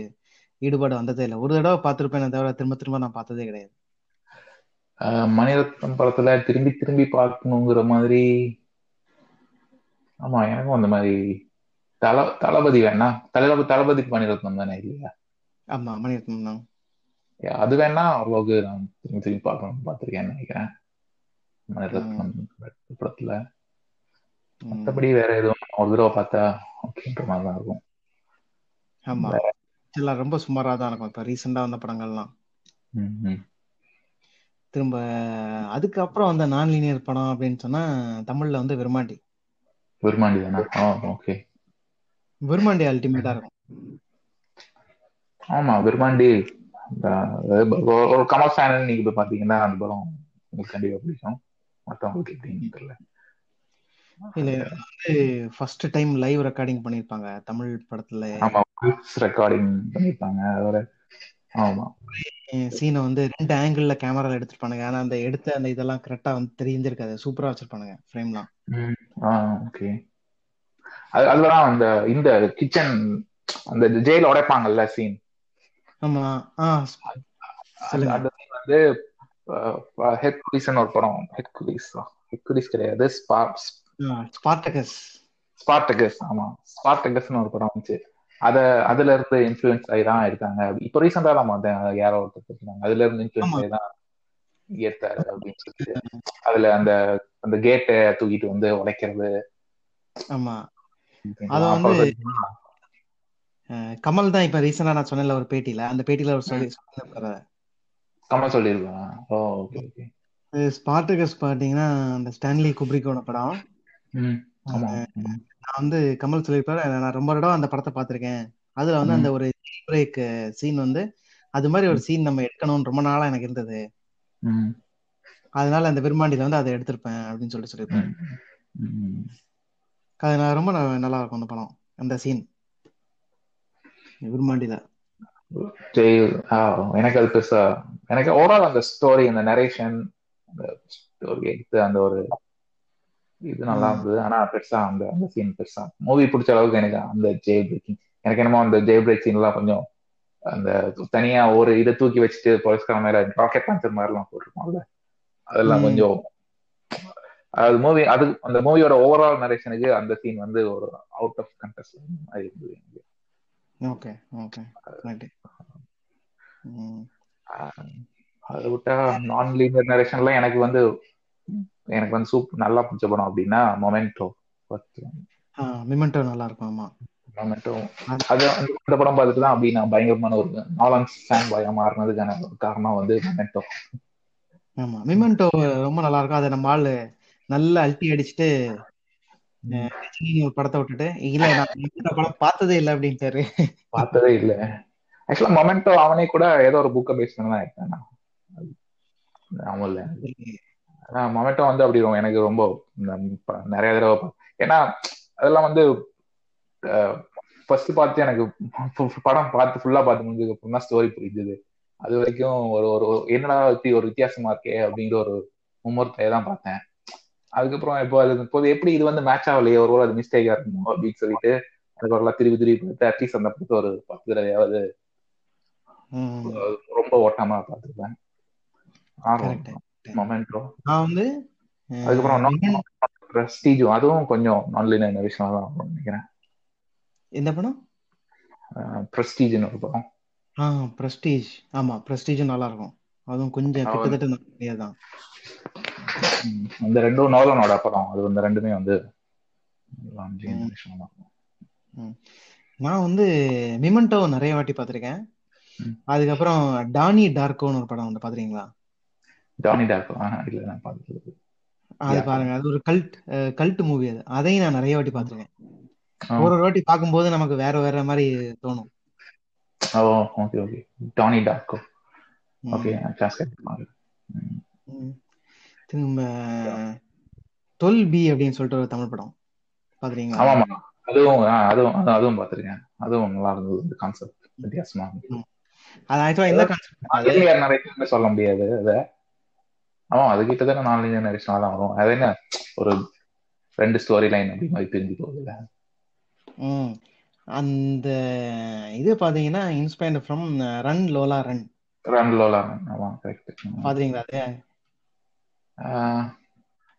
ஈடுபாடு வந்ததே இல்லை. ஒரு தடவை பார்த்திருப்பேன் தவிர திரும்ப திரும்ப நான் பார்த்ததே கிடையாது. மணிரத்னம் படத்துல திரும்பி திரும்பி பார்க்கணுங்கிற மாதிரி ஆமா எனக்கும் அந்த மாதிரி தல தளபதி வேணா. தளபதி தளபதி மணிரத்னம் தானே இல்லையா? ஆமா மணிரத்னம் தான். அது வேணா அவ்வளவுக்கு நான் திரும்பி திரும்பி பார்க்கணும் பார்த்திருக்கேன்னு நினைக்கிறேன். படத்துல. ம். மற்றபடி வேற எதுவும் ஒரு தடவை பார்த்தா ஓகேன்ற மாதிரி தான் இருக்கும். ஆமா. எல்லாம் ரொம்ப சுமாரா தான் இருக்கும். இப்ப ரீசெண்டா வந்த படங்கள்லாம். திரும்ப அதுக்கப்புறம் வந்த நான் லீனியர் படம் அப்படின்னு சொன்னா தமிழ்ல வந்து விருமாண்டி விருமாண்டி தானே? ஓகே விருமாண்டி அல்டிமேட்டா இருக்கும். ஆமா ஒரு ஒரு கமல் ஃபேன் நீங்க போய் பாத்தீங்கன்னா அந்த படம் உங்களுக்கு கண்டிப்பா பிடிக்கும். மற்றவங்களுக்கு எப்படின்னு தெரியல. இல்ல ஃபர்ஸ்ட் டைம் லைவ் ரெக்கார்டிங் பண்ணிருப்பாங்க தமிழ் படத்துல. ஆமா ரெக்கார்டிங் பண்ணிருப்பாங்க அதோட. ஆமா. சீனை வந்து ரெண்டு ஆங்கிள் கேமரால எடுத்திருப்பானுங்க. ஆனா அந்த எடுத்த அந்த இதெல்லாம் கரெக்டா வந்து தெரிஞ்சிருக்காது. சூப்பரா வச்சிருப்பானுங்க ஃப்ரேம்லாம் ஓகே அது அதுலதான் அந்த இந்த கிச்சன் அந்த ஜெயில உடைப்பாங்கல்ல சீன் ஆமா அந்த சீன் வந்து ஹெட்குலிஸ்னு ஒரு படம். ஹெட்குலிஸ் ஹெட்குலிஸ் கிடையாது. ஸ்பார்டகஸ் ஸ்பார்டகஸ் ஆமா. ஸ்பார்டகஸ்னு ஒரு படம் வந்துச்சு. அத அதுல இருந்து இன்ஃபுளுன்ஸ் ஆகி தான் எடுத்தாங்க இப்போ ரீசெண்டா அது யாரோ ஒருத்தர் சொன்னாங்க அதுல இருந்து இன்ஃபுளுன்ஸ் ஆகி தான் எடுத்தாரு அப்படின்னு சொல்லிட்டு. அதுல அந்த அந்த கேட்டை தூக்கிட்டு வந்து உடைக்கிறது. ஆமா. அது வந்து கமல் தான் இப்ப ரீசெண்டா நான் சொன்னேன்ல ஒரு பேட்டியில. அந்த பேட்டியில அவர் சொல்லி சொல்லியிருக்கான். ஓ ஓகே ஓகே ஸ்பார்டகஸ் பாத்தீங்கன்னா அந்த ஸ்டான்லி குப்ரிக்கோட படம். நான் வந்து கமல் சொல்லியிருப்பாரு நான் ரொம்ப தடவை அந்த படத்தை பார்த்திருக்கேன் அதுல வந்து அந்த ஒரு பிரேக் சீன் வந்து அது மாதிரி ஒரு சீன் நம்ம எடுக்கணும்னு ரொம்ப நாளா எனக்கு இருந்தது. அதனால அந்த விரும்மாண்டியில வந்து அதை எடுத்திருப்பேன் அப்படின்னு சொல்லிட்டு. ம். அது நான் ரொம்ப நல்லா இருக்கும் அந்த படம் அந்த சீன் விரும்மாண்டியில ஆ, எனக்கு அது பெருசா எனக்கு ஓவரால் அந்த ஸ்டோரி அந்த நரேஷன் அந்த ஸ்டோரி எடுத்து அந்த ஒரு இது நல்லா. இருந்தது ஆனா பெருசா அந்த அந்த சீன் பெருசா மூவி பிடிச்ச அளவுக்கு எனக்கு அந்த ஜே பிரேக்கிங் எனக்கு என்னமோ அந்த ஜே பிரேக் சீன் எல்லாம் கொஞ்சம் அந்த தனியா ஒரு இதை தூக்கி வச்சுட்டு போலீஸ்கார மேல ராக்கெட் லான்ச்சர் மாதிரி எல்லாம் போட்டிருப்பாங்கல்ல அதெல்லாம். கொஞ்சம் அது மூவி அது அந்த மூவியோட ஓவரால் நரேஷனுக்கு அந்த சீன் வந்து ஒரு அவுட் ஆஃப் கண்டஸ்ட் மாதிரி இருந்தது எனக்கு. Okay okay. அதை விட்டா நான் லீனியர் நரேஷன்ல எனக்கு வந்து எனக்கு வந்து சூப் நல்லா பிடிச்ச படம் அப்படின்னா மொமெண்டோ மிமெண்டோ நல்லா இருக்கும் ஆமா. மொமெண்டோ அது அந்த- படம் பார்த்துட்டு தான் அப்படி நான் பயங்கரமான ஒரு நாலன் ஃபேன் பாயா மாறினதுக்கான காரணம் வந்து மொமெண்டோ ஆமா. மிமெண்டோ ரொம்ப நல்லா இருக்கும். அதை நம்ம ஆளு நல்லா அல்ட்டி அடிச்சுட்டு ரஜினி ஒரு படத்தை விட்டுட்டு இல்ல நான் படம் பார்த்ததே இல்லை அப்படின்ட்டாரு. பார்த்ததே இல்ல. ஆக்சுவலா மொமெண்டோ அவனே கூட ஏதோ ஒரு புக்கை பேஸ் பண்ணி தான் இருக்கான் ஆமா இல்ல. மொமெண்டோ வந்து அப்படி எனக்கு ரொம்ப நிறைய தடவை ஏன்னா அதெல்லாம் வந்து ஃபர்ஸ்ட் பார்த்து எனக்கு படம் பார்த்து ஃபுல்லா பார்த்து முடிஞ்சதுக்கு அப்புறம் தான் ஸ்டோரி புரிஞ்சுது. அது வரைக்கும் ஒரு ஒரு என்னடா ஒரு வித்தியாசமா இருக்கே அப்படிங்கிற ஒரு மும்மூர்த்தையை தான் பார்த்தேன். அதுக்கப்புறம் இப்போ அது இப்போது எப்படி இது வந்து மேட்ச் ஆகலையே? ஒரு அது மிஸ்டேக்கா இருக்குமோ? அப்படின்னு சொல்லிட்டு அதுக்கப்புறம் திருப்பி திருப்பி பார்த்து அட்லீஸ்ட் அந்த படத்தை ஒரு பத்து தடவையாவது ரொம்ப ஓட்டமா பார்த்துருப்பேன். மொமெண்டோ நான் வந்து அதுக்கப்புறம் ப்ரெஸ்டீஜும் அதுவும் கொஞ்சம் நான்லைன் விஷயம் தான் நினைக்கிறேன். எந்த படம்? ப்ரெஸ்டீஜ்னு ஒரு படம். ஆ பிரஸ்டீஜ் ஆமா பிரஸ்டீஜும் நல்லா இருக்கும். அதுவும் கொஞ்சம் கிட்டத்தட்ட தான் ம், இந்த ரெண்டும் நோலனோட படம் அது இந்த ரெண்டுமே வந்து. நான் வந்து மிமெண்டோ நிறைய வாட்டி பார்த்திருக்கேன். அதுக்கப்புறம் டானி டார்கோன்னு ஒரு படம் வந்து பாத்திருக்கீங்களா ஜானி டாக் இல்ல நான் பார்த்தது அது பாருங்க அது ஒரு கல்ட் கல்ட் மூவி அது. அதையும் நான் நிறைய வாட்டி பார்த்திருக்கேன். ஒரு ஒரு வாட்டி பார்க்கும்போது நமக்கு வேற வேற மாதிரி தோணும். ஓ okay okay Donnie Darko okay gasket ம். திரும்ப டுவெல் பி அப்படின்னு சொல்லிட்டு ஒரு தமிழ் படம். பாத்திருக்கீங்களா ஆமாமா அதுவும் அதுவும் அது- அதுவும் பார்த்திருக்கேன். அதுவும் நல்லா இருந்தது இந்த கான்செப்ட் வித்தியாசமா. அது ஆக்சுவலா கான்செப்ட் அது நான்லீனியர் நரேஷன் சொல்ல முடியாது அத. ஆமா அது கிட்டத்தட்ட நான்லீனியர் நரேஷனா தான் வரும். அது என்ன? ஒரு ரெண்டு ஸ்டோரி லைன் அப்படி மாதிரி பிரிஞ்சு போகுதுல்ல அந்த இது பாத்தீங்கன்னா inspired from run Lola run பாத்தீங்களா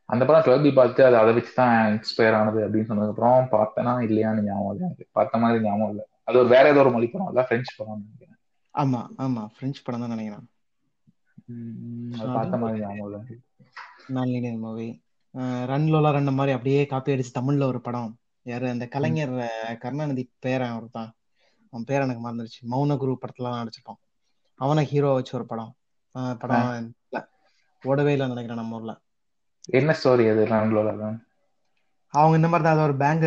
அந்த படம் டுவெல் பி பார்த்து அது அதை வச்சு தான் இன்ஸ்பயர் ஆனது அப்படின்னு சொன்னதுக்கப்புறம் பார்த்தேனா இல்லையான்னு ஞாபகம் இல்லை எனக்கு. பார்த்த மாதிரி ஞாபகம் இல்லை அது ஒரு வேற ஏதோ ஒரு மொழி படம் இல்ல பிரெஞ்சு படம் நினைக்கிறேன். ஆமா ஆமா. பிரெஞ்சு படம் தான் நினைக்கிறேன். பார்த்த மாதிரி ஞாபகம் இல்லை non linear movie run Lola run மாதிரி அப்படியே காப்பி அடிச்சு தமிழ்ல ஒரு படம். யாரு? அந்த. கலைஞர் கருணாநிதி பேரன் ஒருத்தான். அவன் பேர் எனக்கு மறந்துருச்சு. மௌன குரு படத்துல நடிச்சிருப்பான். அவனை ஹீரோ வச்சு ஒரு படம். படம் இல்ல. ஓடவே இல்லைன்னு நினைக்கிறேன் நம்ம ஊர்ல. என்ன ஸ்டோரி அது? தான் அவங்க இந்த மாதிரி தான் ஏதோ ஒரு பேங்க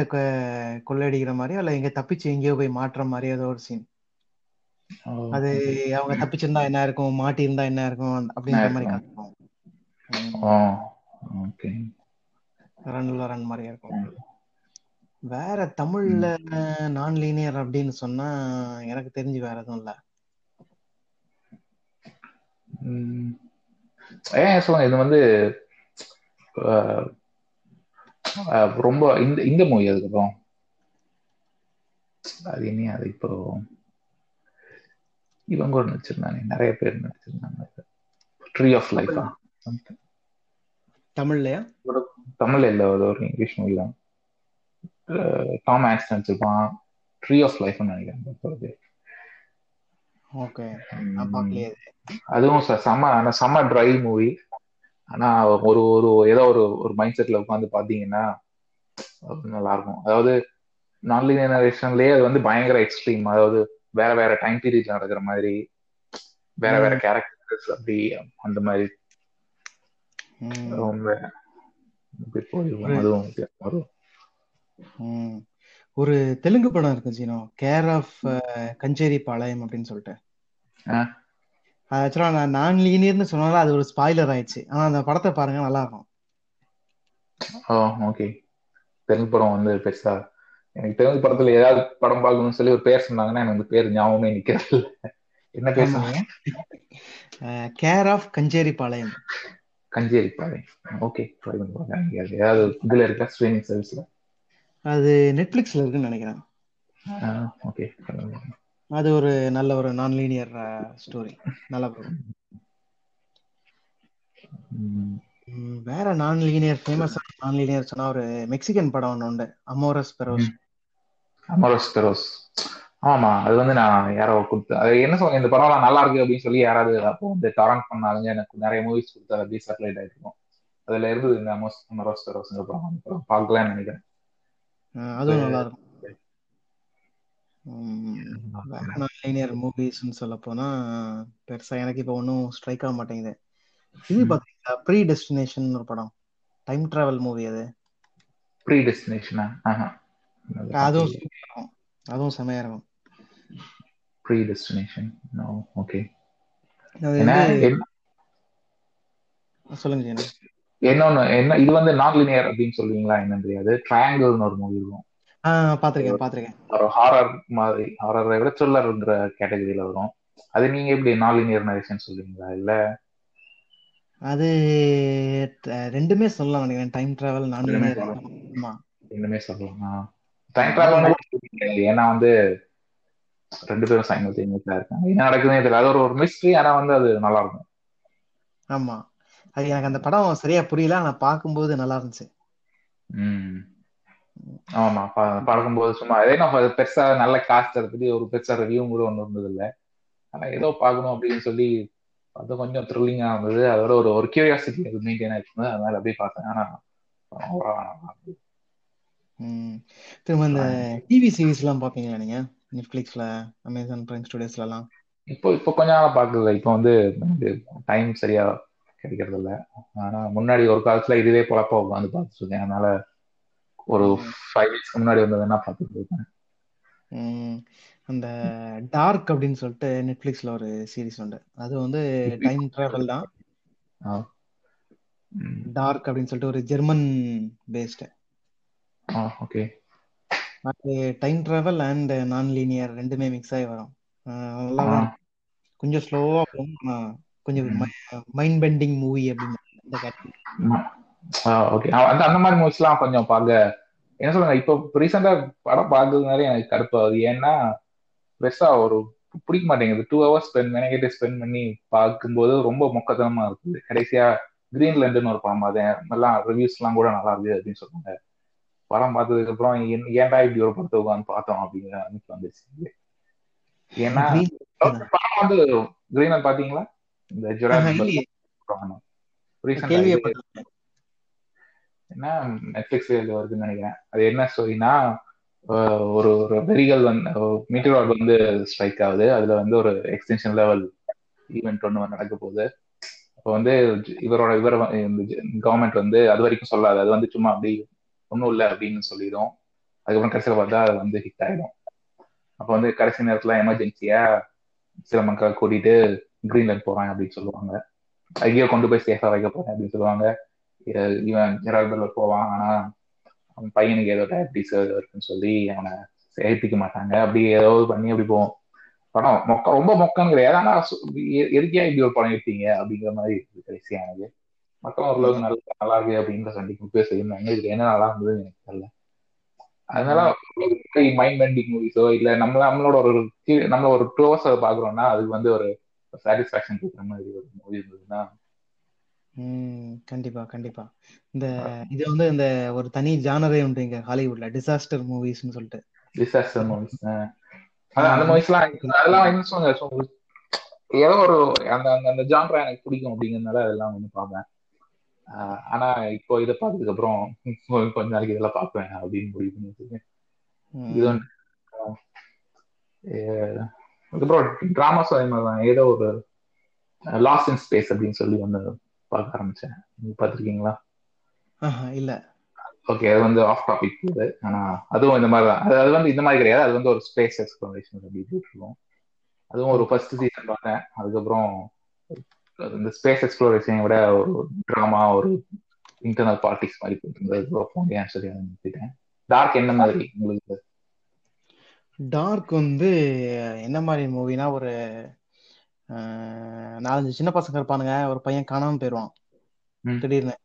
கொள்ளையடிக்கிற மாதிரியோ இல்ல எங்க தப்பிச்சு எங்கேயோ போய் மாட்டுற மாதிரி ஏதோ ஒரு சீன் அது அவங்க தப்பிச்சிருந்தா என்ன இருக்கும்? மாட்டி இருந்தா என்ன இருக்கும்? அப்படின்ற மாதிரி காட்டுவோம். ரன்ல ரன் மாதிரியா இருக்கும். வேற தமிழ்ல நான் லீனியர் அப்படின்னு சொன்னா எனக்கு தெரிஞ்சு வேற எதுவும் இல்ல. ஏன் சொல்லுங்க இது வந்து ரொம்ப இந்த இந்த மூவி அதுக்கப்புறம். அது என்ன அது இப்போ இவங்க கூட நடிச்சிருந்தாங்க. நிறைய பேர் நடிச்சிருந்தாங்க. ட்ரீ ஆஃப் லைஃபா தமிழ்லயா? தமிழ்ல இல்ல. அது ஒரு இங்கிலீஷ் மூவி தான். டாம் ஆக்ஸ் நடிச்சிருப்பான். ட்ரீ ஆஃப் லைஃப்னு நினைக்கிறேன். ஓகே. அதுவும் செம்ம ஆனா செம்ம ட்ரை மூவி ஆனா ஒரு ஒரு ஏதோ ஒரு ஒரு மைண்ட் செட்ல உட்காந்து பாத்தீங்கன்னா நல்லா இருக்கும் அதாவது நான்லீனியர் ஜெனரேஷன்லயே அது வந்து பயங்கர எக்ஸ்ட்ரீம் அதாவது வேற வேற டைம் பீரியட்ல நடக்கிற மாதிரி வேற வேற கேரக்டர்ஸ் அப்படி அந்த மாதிரி. ரொம்ப அதுவும். ஒரு தெலுங்கு படம் இருக்கு ஜீனோ. கேர் ஆஃப் கஞ்சேரி பாளையம் அப்படின்னு சொல்லிட்டு. ஆக்சுவலா நான் நான் லீனியர்னு சொன்னாலும் அது ஒரு ஸ்பாய்லர் ஆயிடுச்சு. ஆனா அந்த படத்தை பாருங்க நல்லா இருக்கும் ஓ ஓகே தெலுங்கு படம் வந்து பெருசா எனக்கு தெலுங்கு படத்துல ஏதாவது படம் பார்க்கணும்னு சொல்லி ஒரு பேர் சொன்னாங்கன்னா எனக்கு அந்த பேர் ஞாபகமே நிக்கிறது என்ன பேர் சொன்னீங்க? கேர் ஆஃப் கஞ்சேரி பாளையம் கஞ்சேரி பாதை ஓகே ஏதாவது இதுல இருக்கா? ஸ்ட்ரீமிங் சர்வீஸ்ல அது நெட்ஃபிளிக்ஸ்ல இருக்குன்னு நினைக்கிறேன். ஓகே அது ஒரு நல்ல ஒரு நான் லீனியர் ஸ்டோரி நல்ல படம் வேற நான் லீனியர் ஃபேமஸ் நான் லீனியர் சொன்னா ஒரு மெக்சிகன் படம் ஒன்று உண்டு. அமோரஸ் பெரோஸ் அமரோஸ் பெரோஸ் ஆமா அது வந்து நான் யாரோ கொடுத்து அது என்ன சொல்லுங்க இந்த படம் நல்லா இருக்கு அப்படின்னு சொல்லி யாராவது அப்போ வந்து டொரண்ட் பண்ணாலுங்க எனக்கு நிறைய மூவிஸ் கொடுத்து அது அப்படியே சேட்டலைட் ஆயிருக்கும் அதுல இருந்து இந்த அமோஸ் அமரோஸ் பெரோஸ்ங்கிற படம் பார்க்கலாம்னு நினைக்கிறேன். அதுவும் நல்லா இருக்கும். நான் லீனியர் மூவிஸ்னு சொல்ல போனா பெருசா எனக்கு இப்போ ஒன்றும் ஸ்ட்ரைக் ஆக மாட்டேங்குது. இது. பாத்தீங்களா? ப்ரீ டெஸ்டினேஷன் ஒரு படம். டைம் டிராவல் மூவி அது. ப்ரீ டெஸ்டினேஷனா அதுவும் அதுவும் செமையா இருக்கும். ப்ரீ டெஸ்டினேஷன் ஓகே அது என்ன என்ன- சொல்லுங்க இது வந்து நான் லினியர் அப்படின்னு சொல்லுவீங்களா? என்னன்னு தெரியாது. ட்ரையாங்கிள்னு ஒரு மூவி இருக்கும். பாத்திருக்கேன் பாத்திருக்கேன். ஒரு ஹாரர் மாதிரி ஹாரரை விட த்ரில்லர்ங்கிற கேட்டகரியில வரும். அது நீங்க எப்படி நான் லினியர் நரேஷன் சொல்லுவீங்களா இல்ல அது ரெண்டுமே சொல்லலாம் நினைக்கிறேன். டைம் டிராவல் நான் ரெண்டுமே. ஆமா. இன்னுமே சொல்லலாம். டைம் டிராவல் ஏன்னா வந்து ரெண்டு பேரும் சைமல்டேனியஸா இருக்காங்க. என்ன நடக்குதுன்னே தெரியல. அது ஒரு ஒரு மிஸ்ட்ரி ஆனா வந்து அது நல்லா இருக்கும் ஆமா. அது எனக்கு அந்த படம் சரியா புரியல. ஆனா பார்க்கும்போது நல்லா இருந்துச்சு. ம். ஆமா பா- பார்க்கும்போது சும்மா அதே நம்ம அது பெருசா நல்ல காஸ்ட் பத்தி ஒரு பெருசா ரிவ்யூ கூட ஒன்றும் இருந்தது இல்ல ஆனா ஏதோ பார்க்கணும் அப்படின்னு சொல்லி அது கொஞ்சம் த்ரில்லிங்கா இருந்தது. அதோட ஒரு ஒரு கியூரியாசிட்டி அது மெயின்டைன் ஆயிருந்தது அதனால அப்படியே பார்த்தேன். ஆனா. திரும்ப இந்த டிவி சீரிஸ் எல்லாம் பாப்பீங்களா நீங்க? நெட்ஃபிளிக்ஸ்ல அமேசான் பிரைம் ஸ்டுடியோஸ்ல எல்லாம் இப்போ இப்போ கொஞ்ச நாளா பார்க்கல இப்போ வந்து டைம் சரியா கிடைக்கிறது இல்ல ஆனா முன்னாடி ஒரு காலத்துல இதுவே பொழப்பா உட்காந்து பார்த்துட்டு இருக்கேன் அதனால ஒரு ஃபைவ் வீக்ஸ்க்கு முன்னாடி வந்ததுன்னா பார்த்துட்டு இருக்கேன். அந்த டார்க் அப்படின்னு சொல்லிட்டு நெட்ஃபிளிக்ஸ்ல ஒரு சீரிஸ் உண்டு. அது வந்து டைம் டிராவல் தான். டார்க் அப்படின்னு சொல்லிட்டு ஒரு ஜெர்மன் பேஸ்டு ஓகே அது time travel and non linear ரெண்டுமே மிக்ஸ் ஆகி வரும். நல்லா. கொஞ்சம் ஸ்லோவா போகும். கொஞ்சம் மைண்ட் பெண்டிங் மூவி அப்படின்னு அந்த category. ஓகே அந்த அந்த மாதிரி மூவிஸ்லாம் கொஞ்சம் பார்க்க என்ன சொல்லுங்க இப்போ ரீசெண்டா படம் பார்க்கறதுனால எனக்கு கடுப்பாகுது ஏன்னா பெருசா ஒரு பிடிக்க மாட்டேங்குது. டூ ஹவர்ஸ் ஸ்பெண்ட் மெனக்கிட்டு ஸ்பெண்ட் பண்ணி பார்க்கும்போது ரொம்ப மொக்கத்தனமா இருக்குது. கடைசியா கிரீன்லாண்டுன்னு ஒரு படம் பார்த்தேன். எல்லாம் கூட நல்லா இருக்கு அப்படின்னு சொன்னாங்க. படம் பார்த்ததுக்கு அப்புறம் ஏன்- ஏன்டா இப்படி ஒரு படத்தை உட்காந்து பார்த்தோம்? அப்படிங்கிற அமைப்பு வந்துச்சு ஏன்னா படம் வந்து கிரீன்லாண்ட் பாத்தீங்களா இந்த ஆஹா, இது என்ன நெட்ஃபிளிக்ஸ் வருதுன்னு நினைக்கிறேன். அது என்ன ஸ்டோரினா ஒரு ஒரு வெரிகல் வந்து மீட்டர் வந்து ஸ்ட்ரைக் ஆகுது. அதுல வந்து ஒரு எக்ஸ்டென்ஷன் லெவல் ஈவெண்ட் ஒன்று நடக்க போகுது. அப்போ வந்து இவரோட இவர் கவர்மெண்ட் வந்து அது வரைக்கும் சொல்லாது. அது வந்து சும்மா அப்படி ஒன்றும் இல்லை அப்படின்னு சொல்லிடும். அதுக்கப்புறம் கடைசியில் பார்த்தா அது வந்து ஹிட் ஆயிடும். அப்போ வந்து கடைசி நேரத்துல எமர்ஜென்சியா சில மக்கள் கூட்டிட்டு கிரீன்லேண்ட் போறாங்க அப்படின்னு சொல்லுவாங்க. அங்கேயோ கொண்டு போய் சேஃபா வைக்க போறேன் அப்படின்னு சொல்லுவாங்க. இவன் ஜெரால் போவான் ஆனா அவன் பையனுக்கு ஏதோ டயபிட்டிஸ் இருக்குன்னு சொல்லி அவனை சேர்த்திக்க மாட்டாங்க. அப்படி ஏதாவது பண்ணி அப்படி போவோம். படம் மொக்க ரொம்ப மொக்கம் கிடையாது. ஆனா சு- எதுக்கே இப்படி ஒரு படம் எடுத்தீங்க? அப்படிங்கிற மாதிரி இருக்குது கடைசியானது மக்களும் ஓரளவுக்கு நல்லா நல்லா இருக்கு அப்படின்ற சண்டைக்கு போய் செய்யிருந்தாங்க இதுல என்ன நல்லா இருந்தது எனக்கு தெரியல. அதனால மைண்ட் பெண்டிங் மூவிஸோ இல்ல நம்ம நம்மளோட ஒரு நம்ம ஒரு டூ ஹவர்ஸ் அதை பாக்குறோம்னா அதுக்கு வந்து ஒரு சாட்டிஸ்பாக்சன் கொடுக்குற மாதிரி ஒரு மூவி இருந்ததுன்னா ம் கண்டிப்பா கண்டிப்பா. இந்த இது வந்து இந்த ஒரு தனி ஜானரே உண்டு இங்க ஹாலிவுட்ல. டிசாஸ்டர் மூவிஸ்னு சொல்லிட்டு. டிசாஸ்டர் மூவிஸ் அந்த மூவிஸ்லாம் அதெல்லாம் சொல்லுங்க. So, ஏதோ ஒரு அந்த அந்த அந்த ஜான்ரா எனக்கு பிடிக்கும் அப்படிங்கறதுனால அதெல்லாம் வந்து பார்ப்பேன். ஆனா இப்போ இதை பார்த்ததுக்கு அப்புறம் கொஞ்ச நாளைக்கு இதெல்லாம் பார்ப்பேன் அப்படின்னு முடிவு பண்ணி வச்சிருக்கேன் ம். இது வந்து அதுக்கப்புறம் டிராமாஸ் அதே மாதிரி தான் ஏதோ ஒரு லாஸ்ட் இன் ஸ்பேஸ் அப்படின்னு சொல்லி ஒன்று பார்க்க ஆரம்பிச்சேன். நீங்க பார்த்துருக்கீங்களா? இல்ல. ஓகே அது வந்து ஆஃப் டாபிக் இது. ஆனா அதுவும் இந்த மாதிரி தான் அது வந்து இந்த மாதிரி கிடையாது. அது வந்து ஒரு ஸ்பேஸ் எக்ஸ்ப்ளோரேஷன் அப்படி இருக்கும் அதுவும் ஒரு ஃபர்ஸ்ட் சீசன் பார்த்தேன். அதுக்கப்புறம் இந்த ஸ்பேஸ் எக்ஸ்ப்ளோரேஷனை விட ஒரு ட்ராமா ஒரு இன்டர்னல் பாலிடிக்ஸ் மாதிரி போயிட்டு இருந்தது ஏன் சொல்லி நிறுத்திட்டேன். டார்க் என்ன மாதிரி உங்களுக்கு? டார்க் வந்து என்ன மாதிரி மூவினா ஒரு நாலஞ்சு சின்ன பசங்க இருப்பானுங்க. ஒரு பையன் காணாம போயிடுவான். திடீர்னு.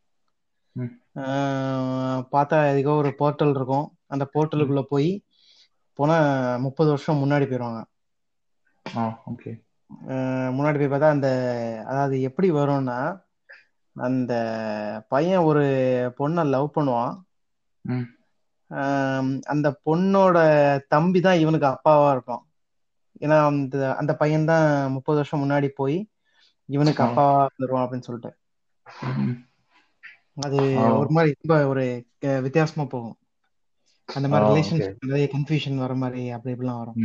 பார்த்தா எதுக்கோ ஒரு போர்ட்டல் இருக்கும். அந்த போர்ட்டலுக்குள்ள போய் போனா முப்பது வருஷம் முன்னாடி போயிடுவாங்க முன்னாடி போய் பார்த்தா அந்த அதாவது எப்படி வரும்னா அந்த பையன் ஒரு பொண்ணை லவ் பண்ணுவான். அந்த பொண்ணோட தம்பி தான் இவனுக்கு அப்பாவா இருப்பான். ஏன்னா அந்த அந்த பையன் தான் முப்பது வருஷம் முன்னாடி போய் இவனுக்கு ஆ. அப்பாவா இருந்துருவான் அப்படின்னு சொல்லிட்டு. அது. ஒரு மாதிரி ரொம்ப ஒரு வித்தியாசமா போகும் அந்த மாதிரி ரிலேஷன்ஷிப் நிறைய கன்ஃபியூஷன் வர மாதிரி அப்படி இப்படிலாம் வரும்.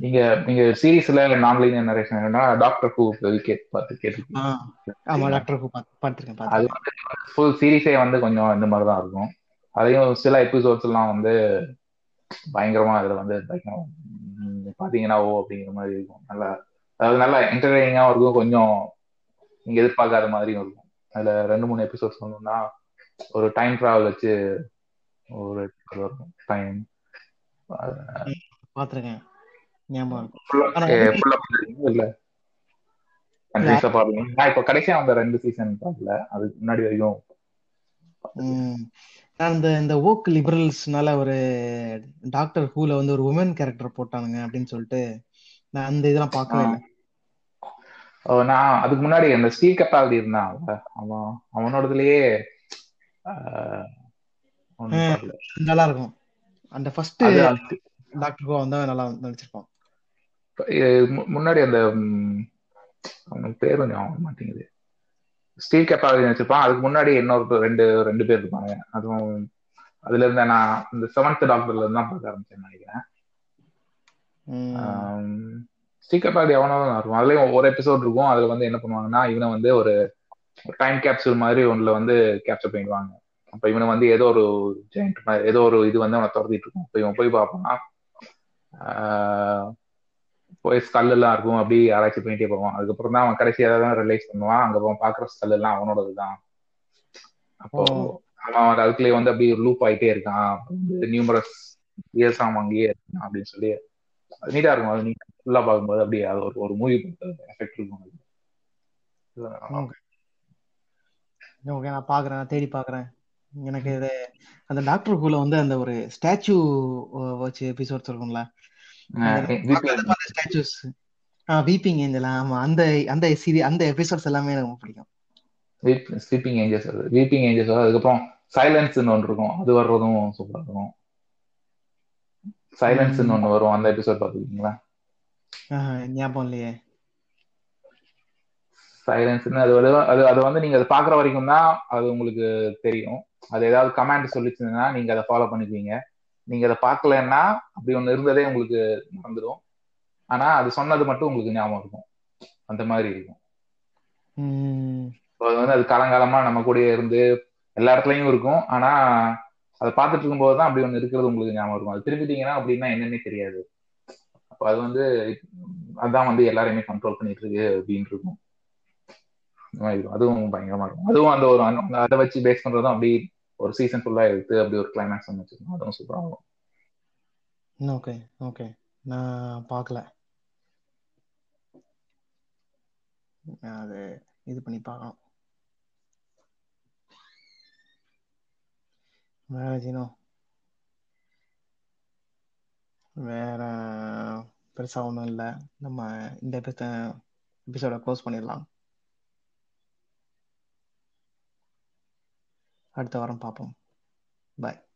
நீங்க நீங்க சீரீஸ்ல non linear narration doctor who gate பார்த்து கேட்டு ஆமா டாக்டர் ஹூ பார்த்து பார்த்துருக்கேன் அது ஃபுல் சீரீஸே வந்து கொஞ்சம் இந்த மாதிரி தான் இருக்கும் அதையும் சில எபிசோட்ஸ் எல்லாம் வந்து பயங்கரமா அதுல வந்து பயங்கரம் பாத்தீங்கன்னா ஓ அப்படிங்கிற மாதிரி இருக்கும். நல்லா அதாவது நல்லா என்டர்டைனிங்காகவும் இருக்கும். கொஞ்சம் நீங்க எதிர்பார்க்காத மாதிரியும் இருக்கும். அதுல ரெண்டு மூணு எபிசோட்ஸ் சொல்லணும்னா ஒரு டைம் டிராவல் வச்சு ஒரு வரும் டைம் பாத்திருக்கேன். இருக்கும் நான் இப்ப கடைசியா வந்த ரெண்டு சீசன் பார்க்கல அதுக்கு முன்னாடி வரைக்கும் நான் இந்த ஓக் லிபரல்ஸ்னால ஒரு டாக்டர் ஹூல வந்து ஒரு உமன் கேரக்டர் போட்டானுங்க அப்படின்னு சொல்லிட்டு நான் அந்த இதெல்லாம் பார்க்கவே இல்லை. ஓ, நான் அதுக்கு முன்னாடி அந்த ஸ்டீல் கப்பாலிட்டி இருந்தான்ல அவன் அவனோடதுலயே. நல்லா இருக்கும் அந்த ஃபர்ஸ்ட் டாக்டர் ஹூ வந்து நல்லா நடிச்சிருப்பான். முன்னாடி அந்த அவனுக்கு ஞாபகம் வர மாட்டேங்குது. ஸ்டீல் கப்பாலிட்டி வச்சிருப்பான் அதுக்கு முன்னாடி இன்னொரு ரெண்டு ரெண்டு பேர் இருப்பாங்க. அதுவும் அதுல இருந்த நான் இந்த செவன்த் டாக்டர்ல இருந்து தான் பார்க்க ஆரம்பிச்சேன்னு நினைக்கிறேன். ம். ஸ்டீக்கர் பாடி எவனாலும் இருக்கும். அதுலயும் ஒரு எபிசோட் இருக்கும். அதுல வந்து என்ன பண்ணுவாங்கன்னா இவனை வந்து ஒரு டைம் கேப்சூல் மாதிரி ஒண்ணுல வந்து கேப்சர் பண்ணிடுவாங்க. அப்ப இவனை வந்து ஏதோ ஒரு ஜெயிண்ட் மாதிரி ஏதோ ஒரு இது வந்து அவனை துரத்திட்டு இருக்கும். இப்ப இவன் போய் பார்ப்பான்னா ஆஹ், போய் ஸ்கல் எல்லாம் இருக்கும் அப்படி ஆராய்ச்சி பண்ணிட்டே போவான். அதுக்கப்புறம் தான் அவன் கடைசியா தான் ரிலைஸ் பண்ணுவான். அங்க அவன் பாக்குற ஸ்கல் எல்லாம் அவனோடது தான். அப்போ. அவன் வந்து அதுக்குள்ளே வந்து அப்படியே லூப் ஆயிட்டே இருக்கான். நியூமரஸ் இயர்ஸ் அவன் அங்கேயே இருக்கான் அப்படின்னு சொல்லி நீட்டா இருக்கும். அது நீங்க ஃபுல்லா பார்க்கும்போது அப்படியே அது ஒரு ஒரு மூவி எஃபெக்ட் இருக்கும் அது. ஓகே. நான் பாக்குறேன் தேடி பாக்குறேன் எனக்கு இது அந்த டாக்டர் ஹூல வந்து அந்த ஒரு ஸ்டாச்சு வச்சு எபிசோட்ஸ் இருக்கும்ல வீப்பிங் ஏஞ்சல் ஆமா அந்த அந்த சீரி அந்த எபிசோட்ஸ் எல்லாமே எனக்கு ரொம்ப பிடிக்கும். ஸ்லீப்பிங் ஏஞ்சல்ஸ் வருது வீப்பிங் ஏஞ்சல்ஸ் வருது அதுக்கப்புறம் சைலன்ஸ்னு ஒன்று இருக்கும். அது வர்றதும் சூப்பரா இருக்கும். சைலன்ஸ்னு ஒன்று வரும் அந்த எபிசோட் பார்த்துருக்கீங்களா? ஞாபகம் இல்லையே. சைலன்ஸ்னு அது அது அது வந்து நீங்க அதை பாக்குற வரைக்கும் தான் அது உங்களுக்கு தெரியும். அது ஏதாவது கமாண்ட் சொல்லிச்சுன்னா நீங்க அதை ஃபாலோ பண்ணிக்குவீங்க. நீங்க அதை பார்க்கலன்னா அப்படி ஒண்ணு இருந்ததே உங்களுக்கு மறந்துடும். ஆனா அது சொன்னது மட்டும் உங்களுக்கு ஞாபகம் இருக்கும். அந்த மாதிரி இருக்கும். அது வந்து அது காலங்காலமா நம்ம கூடயே இருந்து எல்லா இடத்துலயும் இருக்கும். ஆனா அதை பார்த்துட்டு இருக்கும்போது தான் அப்படி ஒண்ணு இருக்கிறது உங்களுக்கு ஞாபகம் இருக்கும். அது திருப்பிட்டீங்கன்னா அப்படின்னா என்னன்னே தெரியாது. அப்ப அது வந்து அதான் வந்து எல்லாரையுமே கண்ட்ரோல் பண்ணிட்டு இருக்கு அப்படின்னு இருக்கும். அதுவும் பயங்கரமா இருக்கும். அதுவும் அந்த ஒரு அதை வச்சு பேஸ் பண்றதும் அப்படி ஒரு சீசன் ஃபுல்லா எடுத்து அப்படி ஒரு கிளைமேக்ஸ் வந்து அதுவும் சூப்பரா ஆகும் ஓகே ஓகே நான் பார்க்கல. அது இது பண்ணி பார்க்கலாம் வேற ஜீனோ? வேற பெருசா ஒன்றும் இல்லை. நம்ம இந்த எபிசோட க்ளோஸ் பண்ணிடலாம். அடுத்த வாரம் பார்ப்போம். பாய்